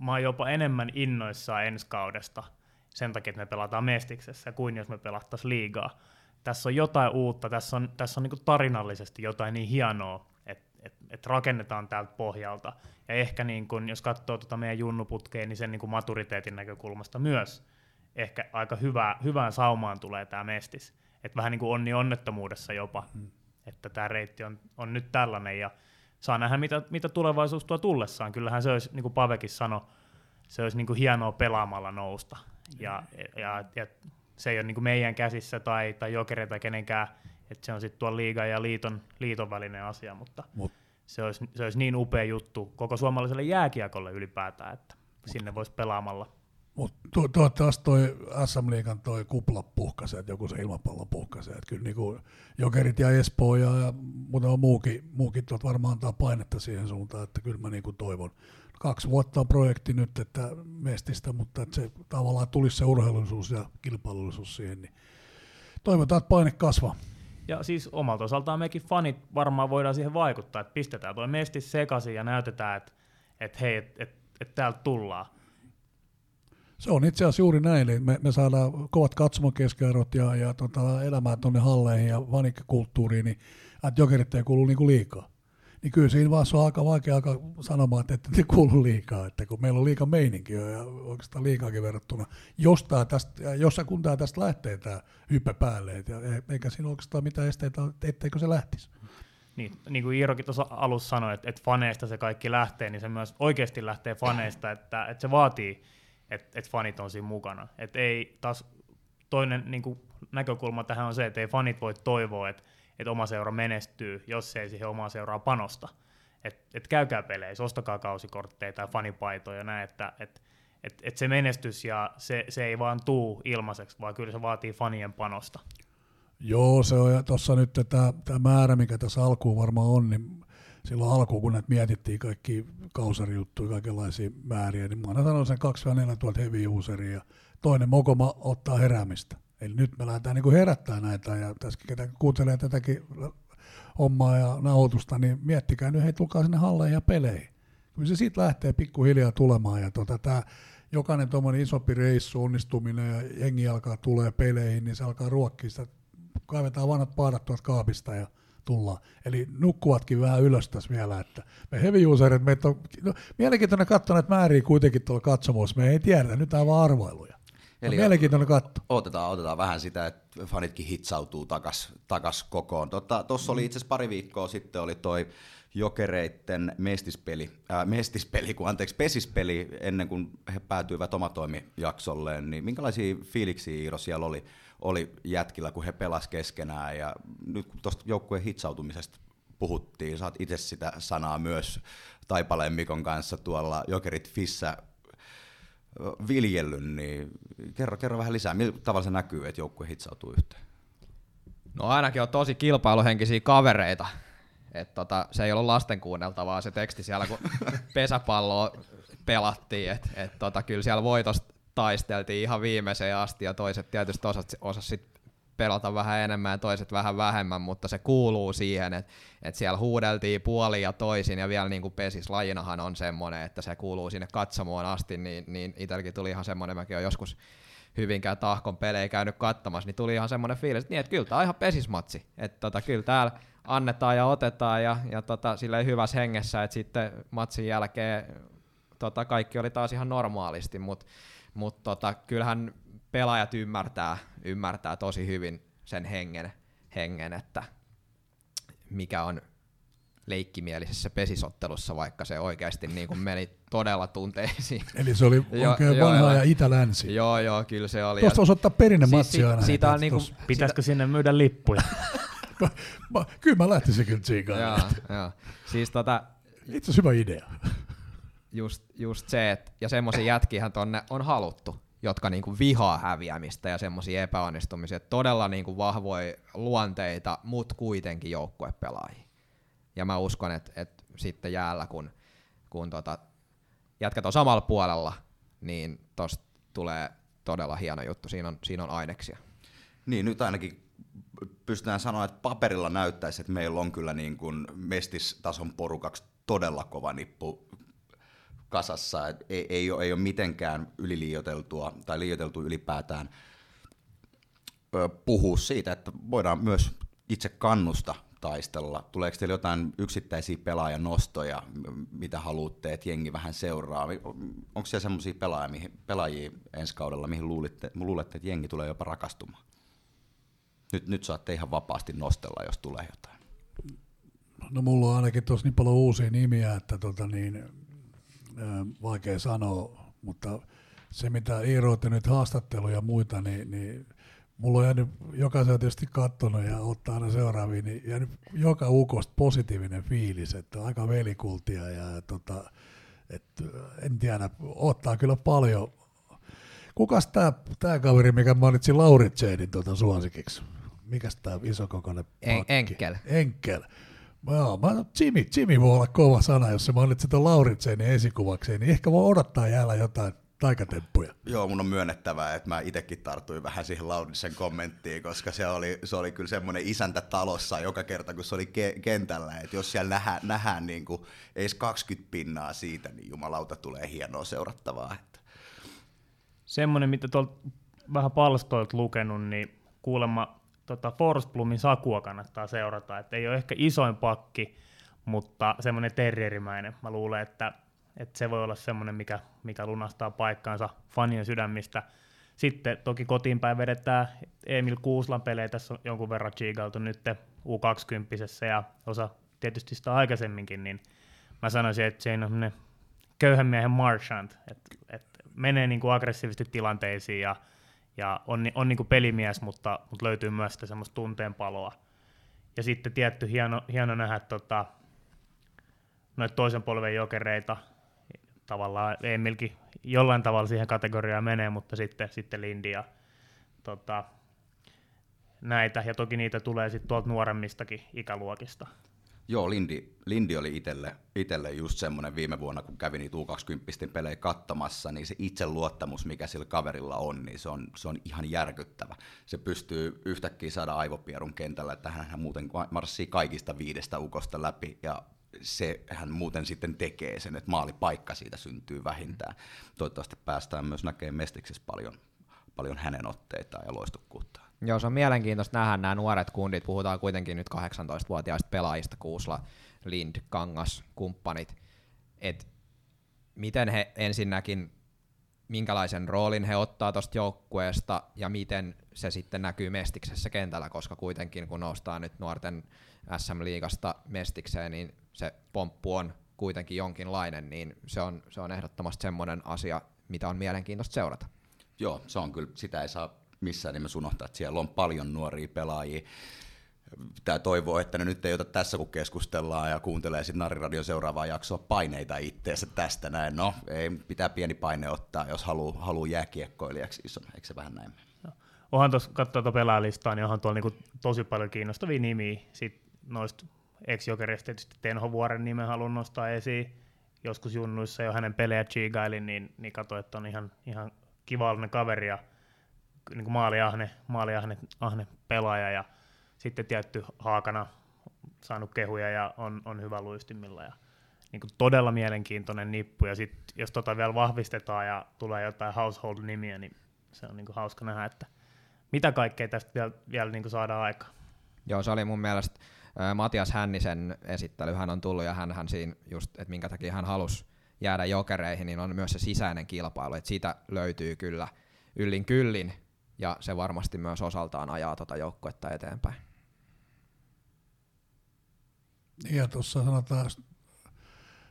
mä oon jopa enemmän innoissaan ensi kaudesta sen takia, että me pelataan Mestiksessä, kuin jos me pelattaisiin liigaa. Tässä on jotain uutta, tässä on, tässä on niin tarinallisesti jotain niin hienoa, että et, et rakennetaan täältä pohjalta. Ja ehkä niin kun, jos katsoo tuota meidän junnuputkeen, niin sen niin maturiteetin näkökulmasta myös ehkä aika hyvä, hyvään saumaan tulee tämä Mestis. Että vähän niin kuin onni onnettomuudessa jopa, hmm. että tämä reitti on, on nyt tällainen. Ja saa nähdä, mitä, mitä tulevaisuus tuo tullessaan. Kyllähän se olisi, niin kuin Pavekin sanoi, se olisi niin kuin hienoa pelaamalla nousta. Ja, ja, ja se ei ole niin kuin meidän käsissä tai, tai jokereita tai kenenkään, että se on sitten tuon liigan ja liiton, liiton välinen asia, mutta Mut. se, olisi, se olisi niin upea juttu koko suomalaiselle jääkiekolle ylipäätään, että sinne voisi pelaamalla. Mutta to, toivottavasti toi SM Liigan toi kupla puhkasi, että joku se ilmapallo puhkasi. Että kyllä niinku Jokerit ja Espoo ja, ja muutama muukin, muukin tuot varmaan antaa painetta siihen suuntaan, että kyllä mä niinku toivon. Kaksi vuotta on projekti nyt, että mestistä, mutta että se tavallaan tulisi se urheilullisuus ja kilpailullisuus siihen, niin toivotaan, että paine kasvaa. Ja siis omalta osaltaan mekin fanit varmaan voidaan siihen vaikuttaa, että pistetään tuo mestis sekaisin ja näytetään, että, että hei, että, että, että täältä tullaan. Se on itse asiassa juuri näin, eli me, me saadaan kovat katsomakeskiarvot ja, ja tota, elämää tuonne halleihin ja vanikkakulttuuriin, niin että jokerit ei kuulu niinku liikaa. Niin kyllä siinä se on aika vaikea alkaa sanomaan, että ette kuulu liikaa, että kun meillä on liika meininki ja oikeastaan liikaakin verrattuna, jos, tää tästä, jos kun tämä tästä lähtee tämä hyppe päälle, et, e, eikä siinä oikeastaan mitään esteitä, etteikö se lähtisi. Niin, niin kuin Iirokin tuossa alussa sanoi, että, että faneista se kaikki lähtee, niin se myös oikeasti lähtee faneista, että, että se vaatii että et fanit on siinä mukana. Et ei taas toinen niin kuin näkökulma tähän on se, että ei fanit voi toivoa, että et oma seura menestyy, jos ei siihen omaa seuraa panosta. Et, et käykää peleissä, ostakaa kausikortteja tai fanipaitoja näin, että et, et, et se menestys ja se, se ei vaan tuu ilmaiseksi, vaan kyllä se vaatii fanien panosta. Joo, se on, ja tuossa nyt tämä määrä, mikä tässä alkuun varmaan on, niin silloin alkuun, kun näitä mietittiin kaikki kausarijuttuja, kaikenlaisia määriä, niin mä aina sanoin sen 2 4 tuolta heavy useria, ja toinen mokoma ottaa heräämistä. Eli nyt me lähdetään niin herättää näitä, ja tässä ketä kuuntelee tätäkin hommaa ja nauhoitusta, niin miettikää nyt, hei tulkaa sinne halleen ja peleihin. Kyllä se siitä lähtee pikkuhiljaa tulemaan, ja tota, tämä jokainen tuommoinen isompi reissu, onnistuminen ja jengi alkaa tulee peleihin, niin se alkaa ruokkia sitä, kaivetaan vanhat paadat tuolta kaapista ja tullaan. Eli nukkuvatkin vähän ylös tässä vielä, että me heavy userit, meitä on no, mielenkiintoinen katsoa näitä määriä kuitenkin tuolla katsomossa, me ei tiedä, nyt on vaan arvailuja. Eli no, mielenkiintoinen katto. Otetaan, otetaan vähän sitä, että fanitkin hitsautuu takas, takas kokoon. Tuossa tota, oli itse asiassa pari viikkoa sitten oli toi jokereitten mestispeli, äh, mestispeli, kun anteeksi, pesispeli ennen kuin he päätyivät omatoimijaksolleen, niin minkälaisia fiiliksiä Iiro siellä oli? Oli jätkillä, kun he pelas keskenään. Ja nyt kun tuosta joukkueen hitsautumisesta puhuttiin, saat itse sitä sanaa myös Taipaleen Mikon kanssa tuolla Jokerit Fissä viljellyt, niin kerro, kerro vähän lisää, millä tavalla se näkyy, että joukkue hitsautuu yhteen? No ainakin on tosi kilpailuhenkisiä kavereita. Et tota, se ei ollut lasten kuunneltavaa se teksti siellä, kun pesäpalloa pelattiin. Et, et tota, kyllä siellä voitosta taisteltiin ihan viimeiseen asti ja toiset tietysti osas, osas sit pelata vähän enemmän ja toiset vähän vähemmän, mutta se kuuluu siihen, että, että siellä huudeltiin puoli ja toisin ja vielä niin kuin pesis. Lajinahan on semmoinen, että se kuuluu sinne katsomoon asti, niin, niin itselläkin tuli ihan semmoinen, mäkin olen joskus hyvinkään tahkon pelejä käynyt katsomassa, niin tuli ihan semmoinen fiilis, että, niin, että kyllä tämä on ihan pesismatsi, että tota, kyllä täällä annetaan ja otetaan ja, ja tota, silleen hyvässä hengessä, että sitten matsin jälkeen tota, kaikki oli taas ihan normaalisti, mutta mutta tota, kyllähän pelaajat ymmärtää, ymmärtää tosi hyvin sen hengen, hengen, että mikä on leikkimielisessä pesisottelussa, vaikka se oikeasti niin kuin meni todella tunteisiin. Eli se oli oikein jo, vanha jo, ja itä-länsi. Joo, joo, kyllä se oli. Tuosta voisi ottaa perinnematsi si, aina. Siitä on niinku, pitäisikö sinne myydä lippuja? kyllä mä lähtisin kyllä tsiikaan. joo, joo. Siis tota, Itse asiassa hyvä idea just, just se, että ja semmoisia jätkihän tonne on haluttu, jotka niinku vihaa häviämistä ja semmoisia epäonnistumisia. Todella niinku vahvoja luonteita, mutta kuitenkin joukkuepelaajia. Ja mä uskon, että et sitten jäällä, kun, kun tota, jätkät on samalla puolella, niin tosta tulee todella hieno juttu. Siinä on, siinä on aineksia. Niin, nyt ainakin pystytään sanoa, että paperilla näyttäisi, että meillä on kyllä niin kuin mestistason porukaksi todella kova nippu kasassa, et ei, ei, ole, ei ole mitenkään yliliioteltua tai liioteltua ylipäätään ö, puhua siitä, että voidaan myös itse kannusta taistella. Tuleeko teille jotain yksittäisiä pelaajan nostoja, mitä haluatte, että jengi vähän seuraa? Onko siellä sellaisia pelaajia, pelaajia ensi kaudella, mihin luulitte, luulette, että jengi tulee jopa rakastumaan? Nyt, nyt saatte ihan vapaasti nostella, jos tulee jotain. No mulla on ainakin tuossa niin paljon uusia nimiä, että tota niin, vaikea sanoa, mutta se mitä Iiro nyt haastatteluja ja muita, niin, niin mulla on jäänyt, jokaisen on tietysti katsonut ja ottaa aina seuraaviin, niin jäänyt joka ukosta positiivinen fiilis, että on aika velikultia ja tota, Et, en tiedä, ottaa kyllä paljon. Kukas tämä tää kaveri, mikä mainitsi Lauritseinin tuota suosikiksi? Mikäs tämä isokokoinen En, pakki? enkel. Enkel. Joo, mä, Jimmy, Jimmy voi olla kova sana, jos se mainitsit tuon Lauritseinin esikuvakseen, niin ehkä voi odottaa jäällä jotain taikatemppuja. Joo, mun on myönnettävää, että mä itsekin tartuin vähän siihen Laudisen kommenttiin, koska se oli, se oli kyllä semmoinen isäntä talossa joka kerta, kun se oli ke- kentällä, että jos siellä nähdään, nähdään niin kuin edes 20 pinnaa siitä, niin jumalauta tulee hienoa seurattavaa. Että. Semmoinen, mitä tuolta vähän palstoilta lukenut, niin kuulemma tota Forsblumin Sakua kannattaa seurata, että ei ole ehkä isoin pakki, mutta semmoinen terrierimäinen. Mä luulen, että, että se voi olla semmoinen, mikä, mikä lunastaa paikkaansa fanien sydämistä. Sitten toki kotiin päin vedetään Emil Kuuslan pelejä, tässä on jonkun verran chiigailtu nyt U20 ja osa tietysti sitä aikaisemminkin, niin mä sanoisin, että se on köyhän miehen Marchand, että et menee niinku aggressiivisesti tilanteisiin ja, ja on, on niinku pelimies, mutta, mutta löytyy myös sitä semmoista tunteenpaloa. Ja sitten tietty hieno, hieno nähdä tota, noita toisen polven jokereita, tavallaan Emilkin jollain tavalla siihen kategoriaan menee, mutta sitten, sitten Lindi ja tota, näitä, ja toki niitä tulee sitten tuolta nuoremmistakin ikäluokista. Joo, Lindi, Lindi oli itelle, itelle just semmoinen viime vuonna, kun kävi niitä U20 pelejä katsomassa, niin se itseluottamus, mikä sillä kaverilla on, niin se on, se on ihan järkyttävä. Se pystyy yhtäkkiä saada aivopierun kentällä, että hän muuten marssii kaikista viidestä ukosta läpi, ja se hän muuten sitten tekee sen, että maalipaikka siitä syntyy vähintään. Toivottavasti päästään myös näkemään Mestiksessä paljon, paljon hänen otteitaan ja loistokkuuttaan. Joo, se on mielenkiintoista nähdä nämä nuoret kundit. Puhutaan kuitenkin nyt 18-vuotiaista pelaajista, Kuusla, Lind, Kangas, kumppanit. Et miten he ensinnäkin, minkälaisen roolin he ottaa tuosta joukkueesta ja miten se sitten näkyy Mestiksessä kentällä, koska kuitenkin kun noustaa nyt nuorten SM-liigasta Mestikseen, niin se pomppu on kuitenkin jonkinlainen, niin se on, se on ehdottomasti semmoinen asia, mitä on mielenkiintoista seurata. Joo, se on kyllä, sitä ei saa missään nimessä unohtaa, että siellä on paljon nuoria pelaajia. Tämä toivoo, että ne nyt ei ota tässä, kun keskustellaan ja kuuntelee sitten Nariradion seuraavaa jaksoa paineita itteensä tästä näin. No, ei, pitää pieni paine ottaa, jos haluaa haluu jääkiekkoilijaksi, eikö se vähän näin? No. Onhan tuossa, katsoo tuota pelaajalistaa, niin onhan tuolla niinku tosi paljon kiinnostavia nimiä. Sitten noista ex-jokereista tietysti Tenho Vuoren nimen haluan nostaa esiin. Joskus junnuissa jo hänen pelejä chigailin, niin, niin katsoin, että on ihan, ihan kivallinen kaveri ja niin kuin maaliahne, maaliahne ahne pelaaja ja sitten tietty Haakana saanut kehuja ja on, on hyvä luistimilla ja niin kuin todella mielenkiintoinen nippu. Ja sitten jos tota vielä vahvistetaan ja tulee jotain household-nimiä, niin se on niin kuin hauska nähdä, että mitä kaikkea tästä vielä, vielä niin kuin saadaan aikaan. Joo, se oli mun mielestä Matias Hännisen esittely, hän on tullut ja hän, hän siinä just, että minkä takia hän halusi jäädä jokereihin, niin on myös se sisäinen kilpailu, että siitä löytyy kyllä yllin kyllin ja se varmasti myös osaltaan ajaa tuota joukkuetta eteenpäin. Ja tuossa sanotaan,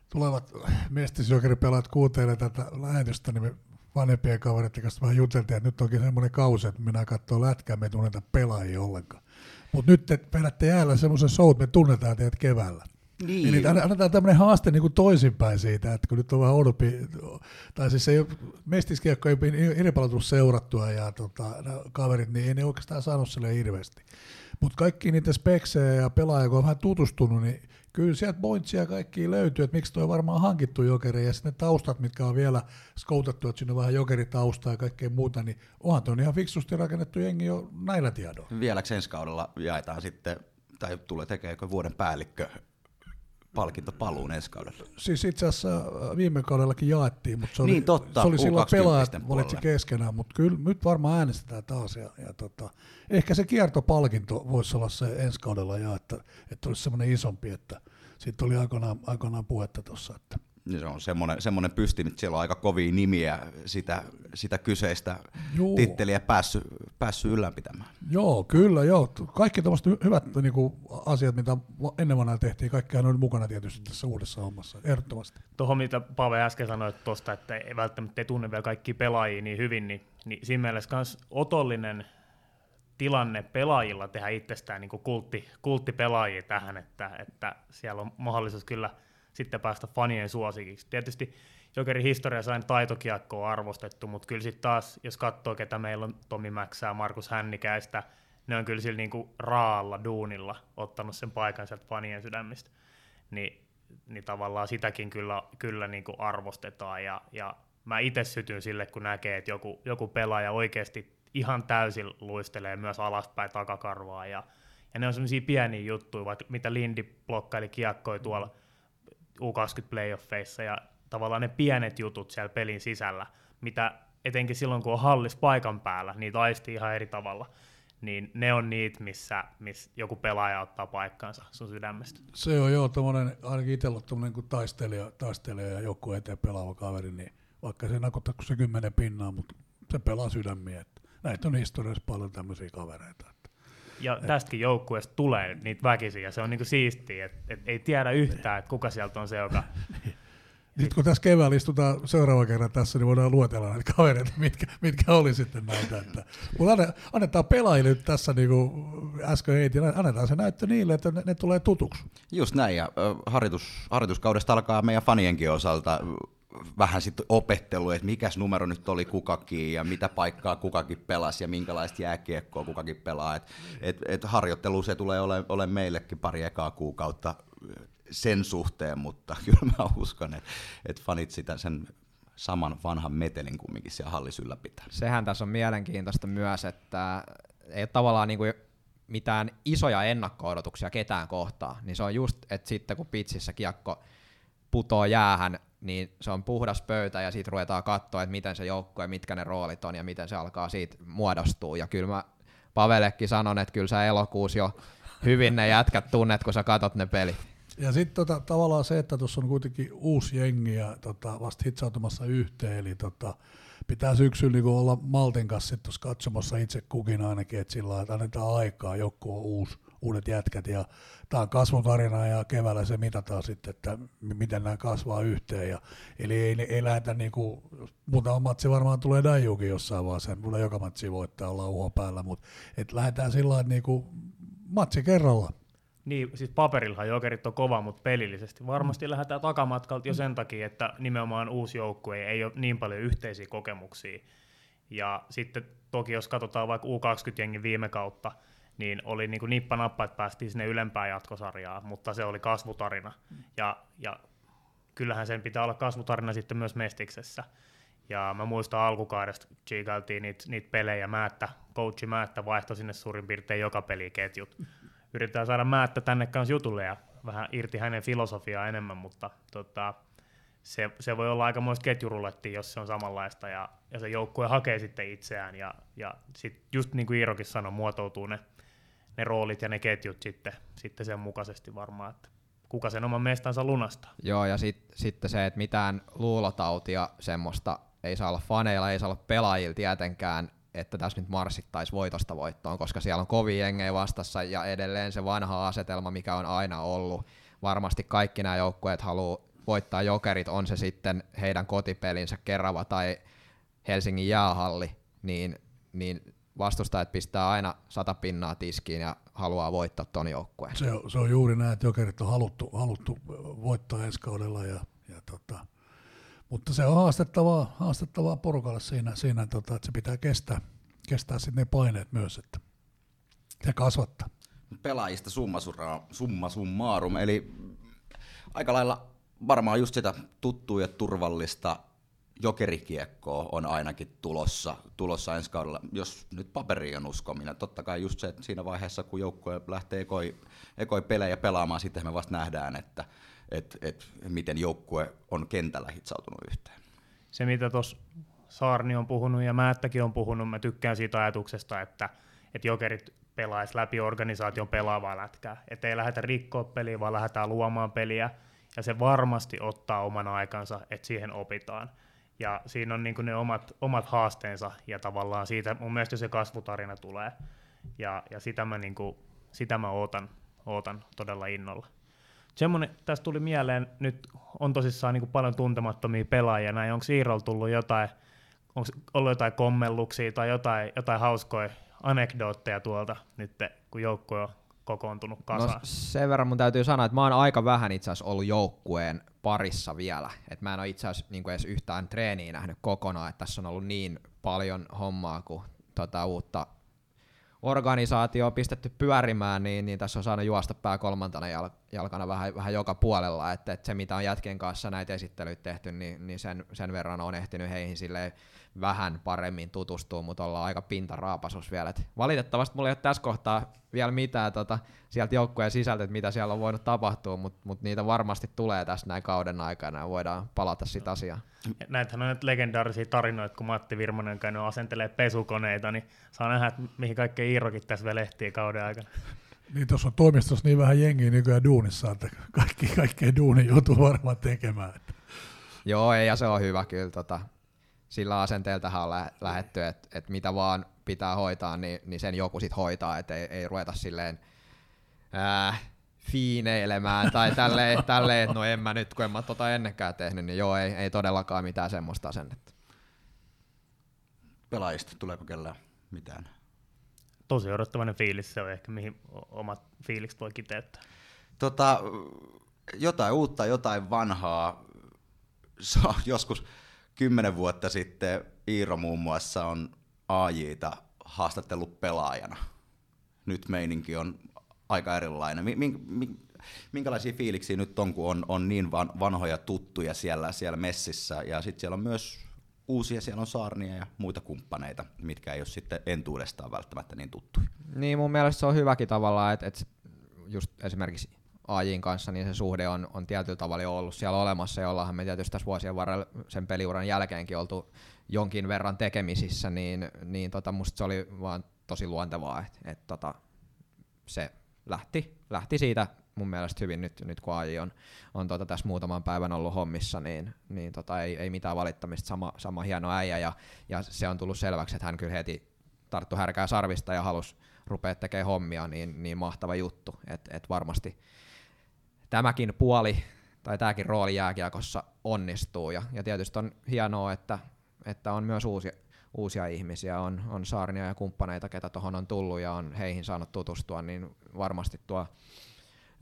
tulevat mestisjokeripelaajat kuuntelee tätä lähetystä, niin me vanhempien kavereiden kanssa vähän juteltiin, että nyt onkin semmoinen kausi, että minä katsoa lätkää, me ei tunneta pelaajia ollenkaan. Mutta nyt te vedätte jäällä semmoisen show, että me tunnetaan teidät keväällä. Niin. Eli annetaan tämmöinen haaste niin kuin toisinpäin siitä, että kun nyt on vähän odopi, tai siis ei ole, mestiskiekko ei ole paljon seurattua ja tota, kaverit, niin ei ne oikeastaan saanut sille hirveästi. Mutta kaikki niitä speksejä ja pelaajia, kun on vähän tutustunut, niin kyllä sieltä pointsia kaikki löytyy, että miksi on varmaan hankittu jokeri ja sitten ne taustat, mitkä on vielä skoutattu, että siinä on vähän jokeritaustaa ja kaikkea muuta, niin onhan tuo ihan fiksusti rakennettu jengi jo näillä tiedoilla. Vieläkö ensi kaudella jaetaan sitten, tai tulee tekemään vuoden päällikkö palkinto paluun ensi kaudella. Siis itse asiassa äh, viime kaudellakin jaettiin, mutta se oli, niin, totta, se oli silloin pelaajat valitsi keskenään, mutta kyllä nyt varmaan äänestetään taas. Ja, ja tota, ehkä se kiertopalkinto voisi olla se ensi kaudella ja että, että olisi semmoinen isompi, että siitä oli aikoinaan, aikoinaan puhetta tuossa. Että. Se on semmoinen, semmoinen pysti, että siellä on aika kovia nimiä sitä, sitä kyseistä Juu. titteliä päässyt, päässyt ylläpitämään. Joo, kyllä, joo. Kaikki tämmöiset hyvät niin kuin, asiat, mitä ennen vanhaa tehtiin, kaikkihan on mukana tietysti tässä uudessa hommassa, ehdottomasti. Tuohon, mitä Pave äsken sanoi tuosta, että ei välttämättä ei tunne vielä kaikki pelaajia niin hyvin, niin, niin siinä mielessä myös otollinen tilanne pelaajilla tehdä itsestään niin kultti, kulttipelaajia tähän, että, että siellä on mahdollisuus kyllä sitten päästä fanien suosikiksi. Tietysti Jokerin historiassa sain taitokiekkoa arvostettu, mutta kyllä sitten taas, jos katsoo, ketä meillä on Tomi Mäksää, Markus Hännikäistä, ne on kyllä sillä niinku raalla duunilla ottanut sen paikan sieltä fanien sydämistä. Ni, niin tavallaan sitäkin kyllä, kyllä niinku arvostetaan ja, ja mä itse sytyn sille, kun näkee, että joku, joku pelaaja oikeasti ihan täysin luistelee myös alaspäin takakarvaa ja, ja ne on semmoisia pieniä juttuja, vaikka mitä Lindi blokkaili kiekkoi tuolla mm U20-playoffeissa ja tavallaan ne pienet jutut siellä pelin sisällä, mitä etenkin silloin, kun on hallis paikan päällä, niitä aistii ihan eri tavalla niin ne on niitä, missä, missä joku pelaaja ottaa paikkaansa sun sydämestä. Se on joo, tommonen, ainakin itsellä tommonen, kun taistelija, taistelija ja joku eteen pelaava kaveri, niin vaikka se nakottaa se kymmenen pinnaa, mutta se pelaa sydämiä. Näitä on historiassa paljon tämmöisiä kavereita. Ja tästäkin joukkueesta tulee niitä väkisiä, ja se on niinku siistiä, että et ei tiedä yhtään, että kuka sieltä on se, joka... Sitten kun tässä keväällä istutaan seuraava kerran tässä, niin voidaan luetella näitä kavereita, mitkä, mitkä oli sitten näitä. Että, mutta annetaan pelaajille nyt tässä, niin kuin äsken heitin, annetaan se näyttö niille, että ne, ne tulee tutuksi. Just näin, ja harjoitus, harjoituskaudesta alkaa meidän fanienkin osalta vähän sitten opettelu, että mikäs numero nyt oli kukakin ja mitä paikkaa kukakin pelasi ja minkälaista jääkiekkoa kukakin pelaa. Et, et, et harjoittelu se tulee ole, ole meillekin pari ekaa kuukautta sen suhteen, mutta kyllä mä uskon, että et fanit sitä sen saman vanhan metelin kumminkin siellä hallissa ylläpitää. Sehän tässä on mielenkiintoista myös, että ei ole tavallaan niin kuin mitään isoja ennakko-odotuksia ketään kohtaa, niin se on just, että sitten kun pitsissä kiekko putoo jäähän, niin se on puhdas pöytä ja siitä ruvetaan katsoa, että miten se joukkue, mitkä ne roolit on ja miten se alkaa siitä muodostua. Ja kyllä mä Pavellekin sanon, että kyllä sä elokuussa jo hyvin ne jätkät tunnet, kun sä katot ne pelit. Ja sitten tota, tavallaan se, että tuossa on kuitenkin uusi jengi ja tota, vasta hitsautumassa yhteen, eli tota, pitää syksyllä niin olla Maltin kanssa katsomassa itse kukin ainakin, että sillä että annetaan aikaa, joku on uusi, uudet jätkät ja tämä on kasvutarina ja keväällä se mitataan sitten, että miten nämä kasvaa yhteen. Ja, eli ei, ei lähdetä niin kuin, muutama matsi varmaan tulee Dajukin jossain vaiheessa, tulee joka matsi voittaa olla uho päällä, mutta et lähdetään sillä lailla niin kuin, matsi kerralla. Niin, siis paperillahan jokerit on kova, mutta pelillisesti varmasti mm. lähdetään takamatkalta jo sen takia, että nimenomaan uusi joukkue ei ole niin paljon yhteisiä kokemuksia. Ja sitten toki jos katsotaan vaikka U20-jengin viime kautta, niin oli niin kuin nippa että päästiin sinne ylempään jatkosarjaan, mutta se oli kasvutarina. Ja, ja kyllähän sen pitää olla kasvutarina sitten myös Mestiksessä. Ja mä muistan alkukaudesta, chiigailtiin niitä, niitä pelejä, Määttä, coachi Määttä vaihtoi sinne suurin piirtein joka peliketjut. Yritetään saada Määttä tänne kanssa jutulle ja vähän irti hänen filosofiaa enemmän, mutta tota, se, se voi olla aika muista ketjurulettia, jos se on samanlaista, ja, ja se joukkue hakee sitten itseään, ja, ja sit just niin kuin Iirokin sanoi, muotoutuu ne ne roolit ja ne ketjut sitten, sitten sen mukaisesti varmaan, että kuka sen oman mestansa lunastaa. Joo, ja sitten sit se, että mitään luulotautia semmoista ei saa olla faneilla, ei saa olla pelaajilla tietenkään, että tässä nyt marssittaisi voitosta voittoon, koska siellä on kovia jengejä vastassa ja edelleen se vanha asetelma, mikä on aina ollut. Varmasti kaikki nämä joukkueet haluaa voittaa jokerit, on se sitten heidän kotipelinsä Kerava tai Helsingin jäähalli, niin, niin vastustajat pistää aina sata pinnaa tiskiin ja haluaa voittaa ton joukkueen. Se on, se on juuri näin, että jokerit on haluttu, haluttu voittaa ensi kaudella, ja, ja tota, mutta se on haastettavaa, haastettavaa porukalle siinä, siinä tota, että se pitää kestää, kestää sitten ne paineet myös, että se kasvattaa. Pelaajista summa, summa summarum, eli aika lailla varmaan just sitä tuttua ja turvallista jokerikiekkoa on ainakin tulossa, tulossa ensi kaudella, jos nyt paperi on uskominen. Totta kai just se, että siinä vaiheessa, kun joukkue lähtee ekoi, ekoi pelejä pelaamaan, sitten me vasta nähdään, että et, et, miten joukkue on kentällä hitsautunut yhteen. Se, mitä tuossa Saarni on puhunut ja Määttäkin on puhunut, mä tykkään siitä ajatuksesta, että, että jokerit pelaisi läpi organisaation pelaavaa lätkää. Että ei lähdetä rikkoa peliä, vaan lähdetään luomaan peliä, ja se varmasti ottaa oman aikansa, että siihen opitaan. Ja siinä on niin ne omat, omat haasteensa ja tavallaan siitä mun mielestä se kasvutarina tulee. Ja, ja sitä mä, niin kuin, sitä mä ootan, ootan todella innolla. Semmoinen, tästä tuli mieleen, nyt on tosissaan niin kuin paljon tuntemattomia pelaajia, näin onko Iirolla tullut jotain, onko ollut jotain kommelluksia tai jotain, jotain hauskoja anekdootteja tuolta nyt, kun joukkue on kokoontunut No kasaan? sen verran mun täytyy sanoa, että mä oon aika vähän itse asiassa ollut joukkueen parissa vielä. Et mä en ole itse asiassa niin edes yhtään treeniä nähnyt kokonaan, että tässä on ollut niin paljon hommaa, kun tota uutta organisaatio on pistetty pyörimään, niin, niin tässä on saanut juosta pää kolmantena jal- jalkana vähän, vähän joka puolella, että, että se mitä on jätkien kanssa näitä esittelyitä tehty, niin, niin sen, sen verran on ehtinyt heihin silleen vähän paremmin tutustua, mutta ollaan aika pintaraapasus vielä. Et valitettavasti mulla ei ole tässä kohtaa vielä mitään tota, sieltä joukkueen sisältä, että mitä siellä on voinut tapahtua, mutta mut niitä varmasti tulee tässä näin kauden aikana ja voidaan palata sitä asiaan. Näitähän on nyt legendaarisia tarinoita, kun Matti Virmonen on käynyt asentelee pesukoneita, niin saa nähdä, että mihin kaikkea Iirokin tässä vielä ehtii kauden aikana. Niin tuossa on toimistossa niin vähän jengiä nykyään duunissa, että kaikki, kaikkea duuni joutuu varmaan tekemään. Joo, ei, ja se on hyvä kyllä. Tota, sillä asenteeltahan on lä- lähetty, että et mitä vaan pitää hoitaa, niin, niin sen joku sit hoitaa, että ei, ei ruveta silleen ää, fiineilemään tai tälleen, tälleen, että no en mä nyt, kun en mä tota ennenkään tehnyt, niin joo, ei, ei todellakaan mitään semmoista asennetta. Pelaajista, tuleeko kellään mitään? Tosi odottavainen fiilis se on ehkä, mihin omat fiilikset voi kiteyttää. Tota, jotain uutta, jotain vanhaa. Se on joskus kymmenen vuotta sitten Iiro muun muassa on AJta haastattellut pelaajana. Nyt meininki on aika erilainen. Mi- min- min- minkälaisia fiiliksiä nyt on, kun on, on niin van- vanhoja tuttuja siellä, siellä messissä, ja sitten siellä on myös uusia, siellä on Saarnia ja muita kumppaneita, mitkä ei ole sitten entuudestaan välttämättä niin tuttuja. Niin mun mielestä se on hyväkin tavallaan, että, että just esimerkiksi AJin kanssa, niin se suhde on, on tietyllä tavalla jo ollut siellä olemassa, ja me tietysti tässä vuosien varrella sen peliuran jälkeenkin oltu jonkin verran tekemisissä, niin, niin tota, musta se oli vaan tosi luontevaa, että et, tota, se lähti, lähti siitä mun mielestä hyvin nyt, nyt kun AJ on, on tota, tässä muutaman päivän ollut hommissa, niin, niin tota, ei, ei mitään valittamista, sama, sama hieno äijä, ja, ja se on tullut selväksi, että hän kyllä heti tarttu härkää sarvista ja halusi rupea tekemään hommia, niin, niin mahtava juttu, että et varmasti tämäkin puoli tai tämäkin rooli jääkiekossa onnistuu ja, ja tietysti on hienoa, että, että on myös uusia, uusia ihmisiä, on, on Saarnia ja kumppaneita, ketä tuohon on tullut ja on heihin saanut tutustua, niin varmasti tuo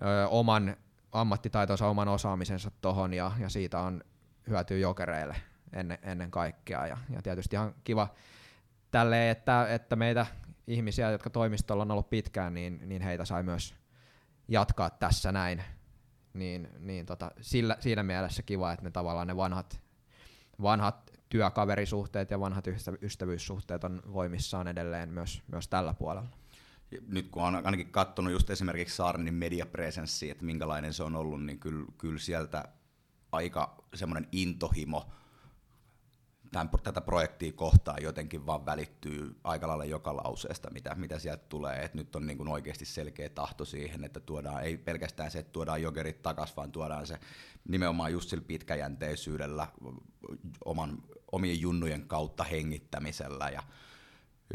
ö, oman ammattitaitonsa, oman osaamisensa tuohon ja, ja siitä on hyötyä jokereille ennen, ennen kaikkea ja, ja tietysti ihan kiva tälleen, että, että meitä ihmisiä, jotka toimistolla on ollut pitkään, niin, niin heitä sai myös jatkaa tässä näin. Niin, niin tota, sillä, siinä mielessä kiva, että ne tavallaan ne vanhat, vanhat työkaverisuhteet ja vanhat ystä, ystävyyssuhteet on voimissaan edelleen myös, myös tällä puolella. Nyt kun on ainakin katsonut just esimerkiksi Saarnin mediapresenssiä, että minkälainen se on ollut, niin kyllä, kyllä sieltä aika semmoinen intohimo tämän, tätä projektia kohtaan jotenkin vaan välittyy aika lailla joka lauseesta, mitä, mitä sieltä tulee. Et nyt on niin kuin oikeasti selkeä tahto siihen, että tuodaan, ei pelkästään se, että tuodaan jokerit takaisin, vaan tuodaan se nimenomaan just sillä pitkäjänteisyydellä, oman, omien junnujen kautta hengittämisellä ja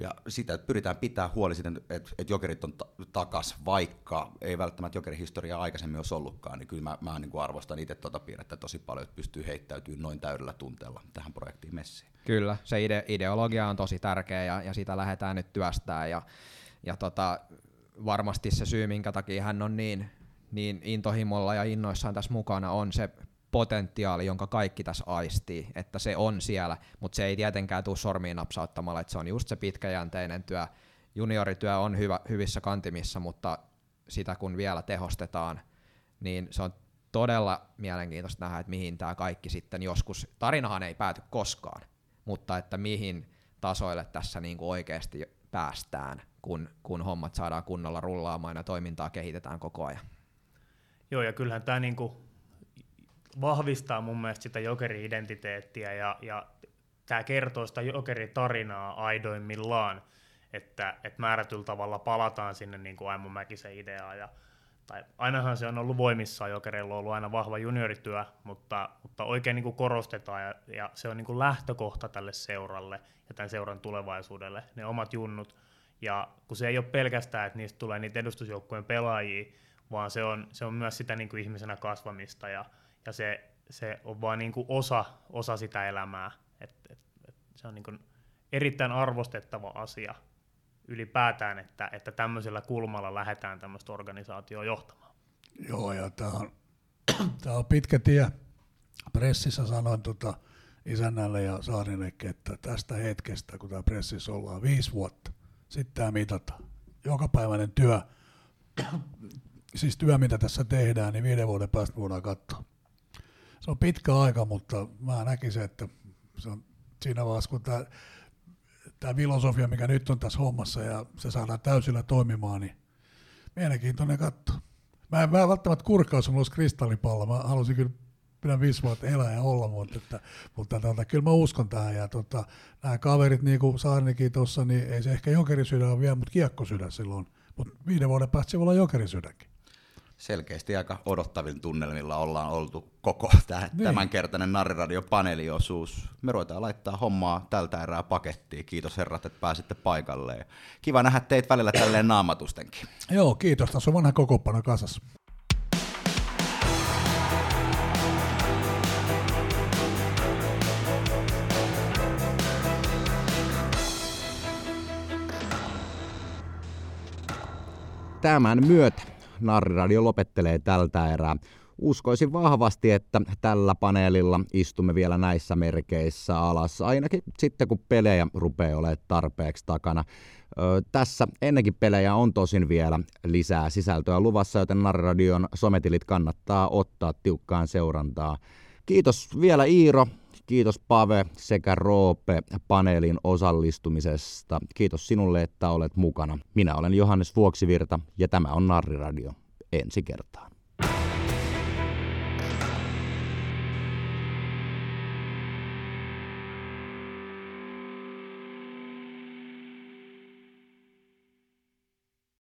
ja sitä että pyritään pitää huoli siitä, että, että jokerit on ta- takas, vaikka ei välttämättä jokerihistoriaa aikaisemmin olisi ollutkaan, niin kyllä mä, mä niin kuin arvostan itse tuota piirrettä tosi paljon, että pystyy heittäytymään noin täydellä tunteella tähän projektiin messiin. Kyllä, se ide- ideologia on tosi tärkeä ja, ja sitä lähdetään nyt työstää ja, ja tota, varmasti se syy, minkä takia hän on niin, niin intohimolla ja innoissaan tässä mukana on se potentiaali, jonka kaikki tässä aistii, että se on siellä, mutta se ei tietenkään tule sormiin napsauttamalla, että se on just se pitkäjänteinen työ. Juniorityö on hyvä, hyvissä kantimissa, mutta sitä kun vielä tehostetaan, niin se on todella mielenkiintoista nähdä, että mihin tämä kaikki sitten joskus, tarinahan ei pääty koskaan, mutta että mihin tasoille tässä niin kuin oikeasti päästään, kun, kun hommat saadaan kunnolla rullaamaan ja toimintaa kehitetään koko ajan. Joo, ja kyllähän tämä niinku vahvistaa mun mielestä sitä jokeri-identiteettiä ja, ja tämä kertoo sitä jokeritarinaa aidoimmillaan, että, että määrätyllä tavalla palataan sinne niin kuin Aimo Mäkisen ideaan. Ja, tai ainahan se on ollut voimissaan, jokereilla on ollut aina vahva juniorityö, mutta, mutta oikein niin kuin korostetaan ja, ja se on niin kuin lähtökohta tälle seuralle ja tämän seuran tulevaisuudelle, ne omat junnut. Ja kun se ei ole pelkästään, että niistä tulee niitä edustusjoukkueen pelaajia, vaan se on, se on myös sitä niin kuin ihmisenä kasvamista ja, ja se, se on vaan niin kuin osa, osa sitä elämää. Et, et, et se on niin kuin erittäin arvostettava asia ylipäätään, että, että tämmöisellä kulmalla lähdetään tämmöistä organisaatioa johtamaan? Joo, ja tämä on, tää on pitkä tie. Pressissä sanoin tota isännälle ja Saarinenkin, että tästä hetkestä, kun tämä pressissä ollaan viisi vuotta, sitten tämä mitataan. Jokapäiväinen työ, siis työ, mitä tässä tehdään, niin viiden vuoden päästä voidaan katsoa. Se on pitkä aika, mutta mä näkisin, että se on siinä vaiheessa, kun tämä, tämä filosofia, mikä nyt on tässä hommassa ja se saadaan täysillä toimimaan, niin mielenkiintoinen katto. Mä en, mä välttämättä kurkkaa, jos mulla olisi kristallipallo. Mä halusin kyllä minä viisi vuotta elää ja olla, mutta, että, mutta tota, kyllä mä uskon tähän. Ja tota, nämä kaverit, niin kuin Saarnikin tuossa, niin ei se ehkä jokerisydän ole vielä, mutta kiekkosydän silloin. Mutta viiden vuoden päästä se voi olla jokerisydänkin. Selkeästi aika odottavilla tunnelmilla ollaan oltu koko tämä, Niin. tämänkertainen Narriradio paneeliosuus. Me ruvetaan laittaa hommaa tältä erää pakettiin. Kiitos herrat, että pääsitte paikalle. Ja Kiva nähdä teitä välillä tälleen naamatustenkin. Joo, kiitos. Tässä on vanha kokopano kasassa. Tämän myötä Narriradio lopettelee tältä erää. Uskoisin vahvasti, että tällä paneelilla istumme vielä näissä merkeissä alas, ainakin sitten kun pelejä rupeaa olemaan tarpeeksi takana. Ö, tässä ennenkin pelejä on tosin vielä lisää sisältöä luvassa, joten Narradion sometilit kannattaa ottaa tiukkaan seurantaa. Kiitos vielä Iiro, kiitos Pave sekä Roope paneelin osallistumisesta. Kiitos sinulle, että olet mukana. Minä olen Johannes Vuoksivirta ja tämä on Narriradio. Ensi kertaan.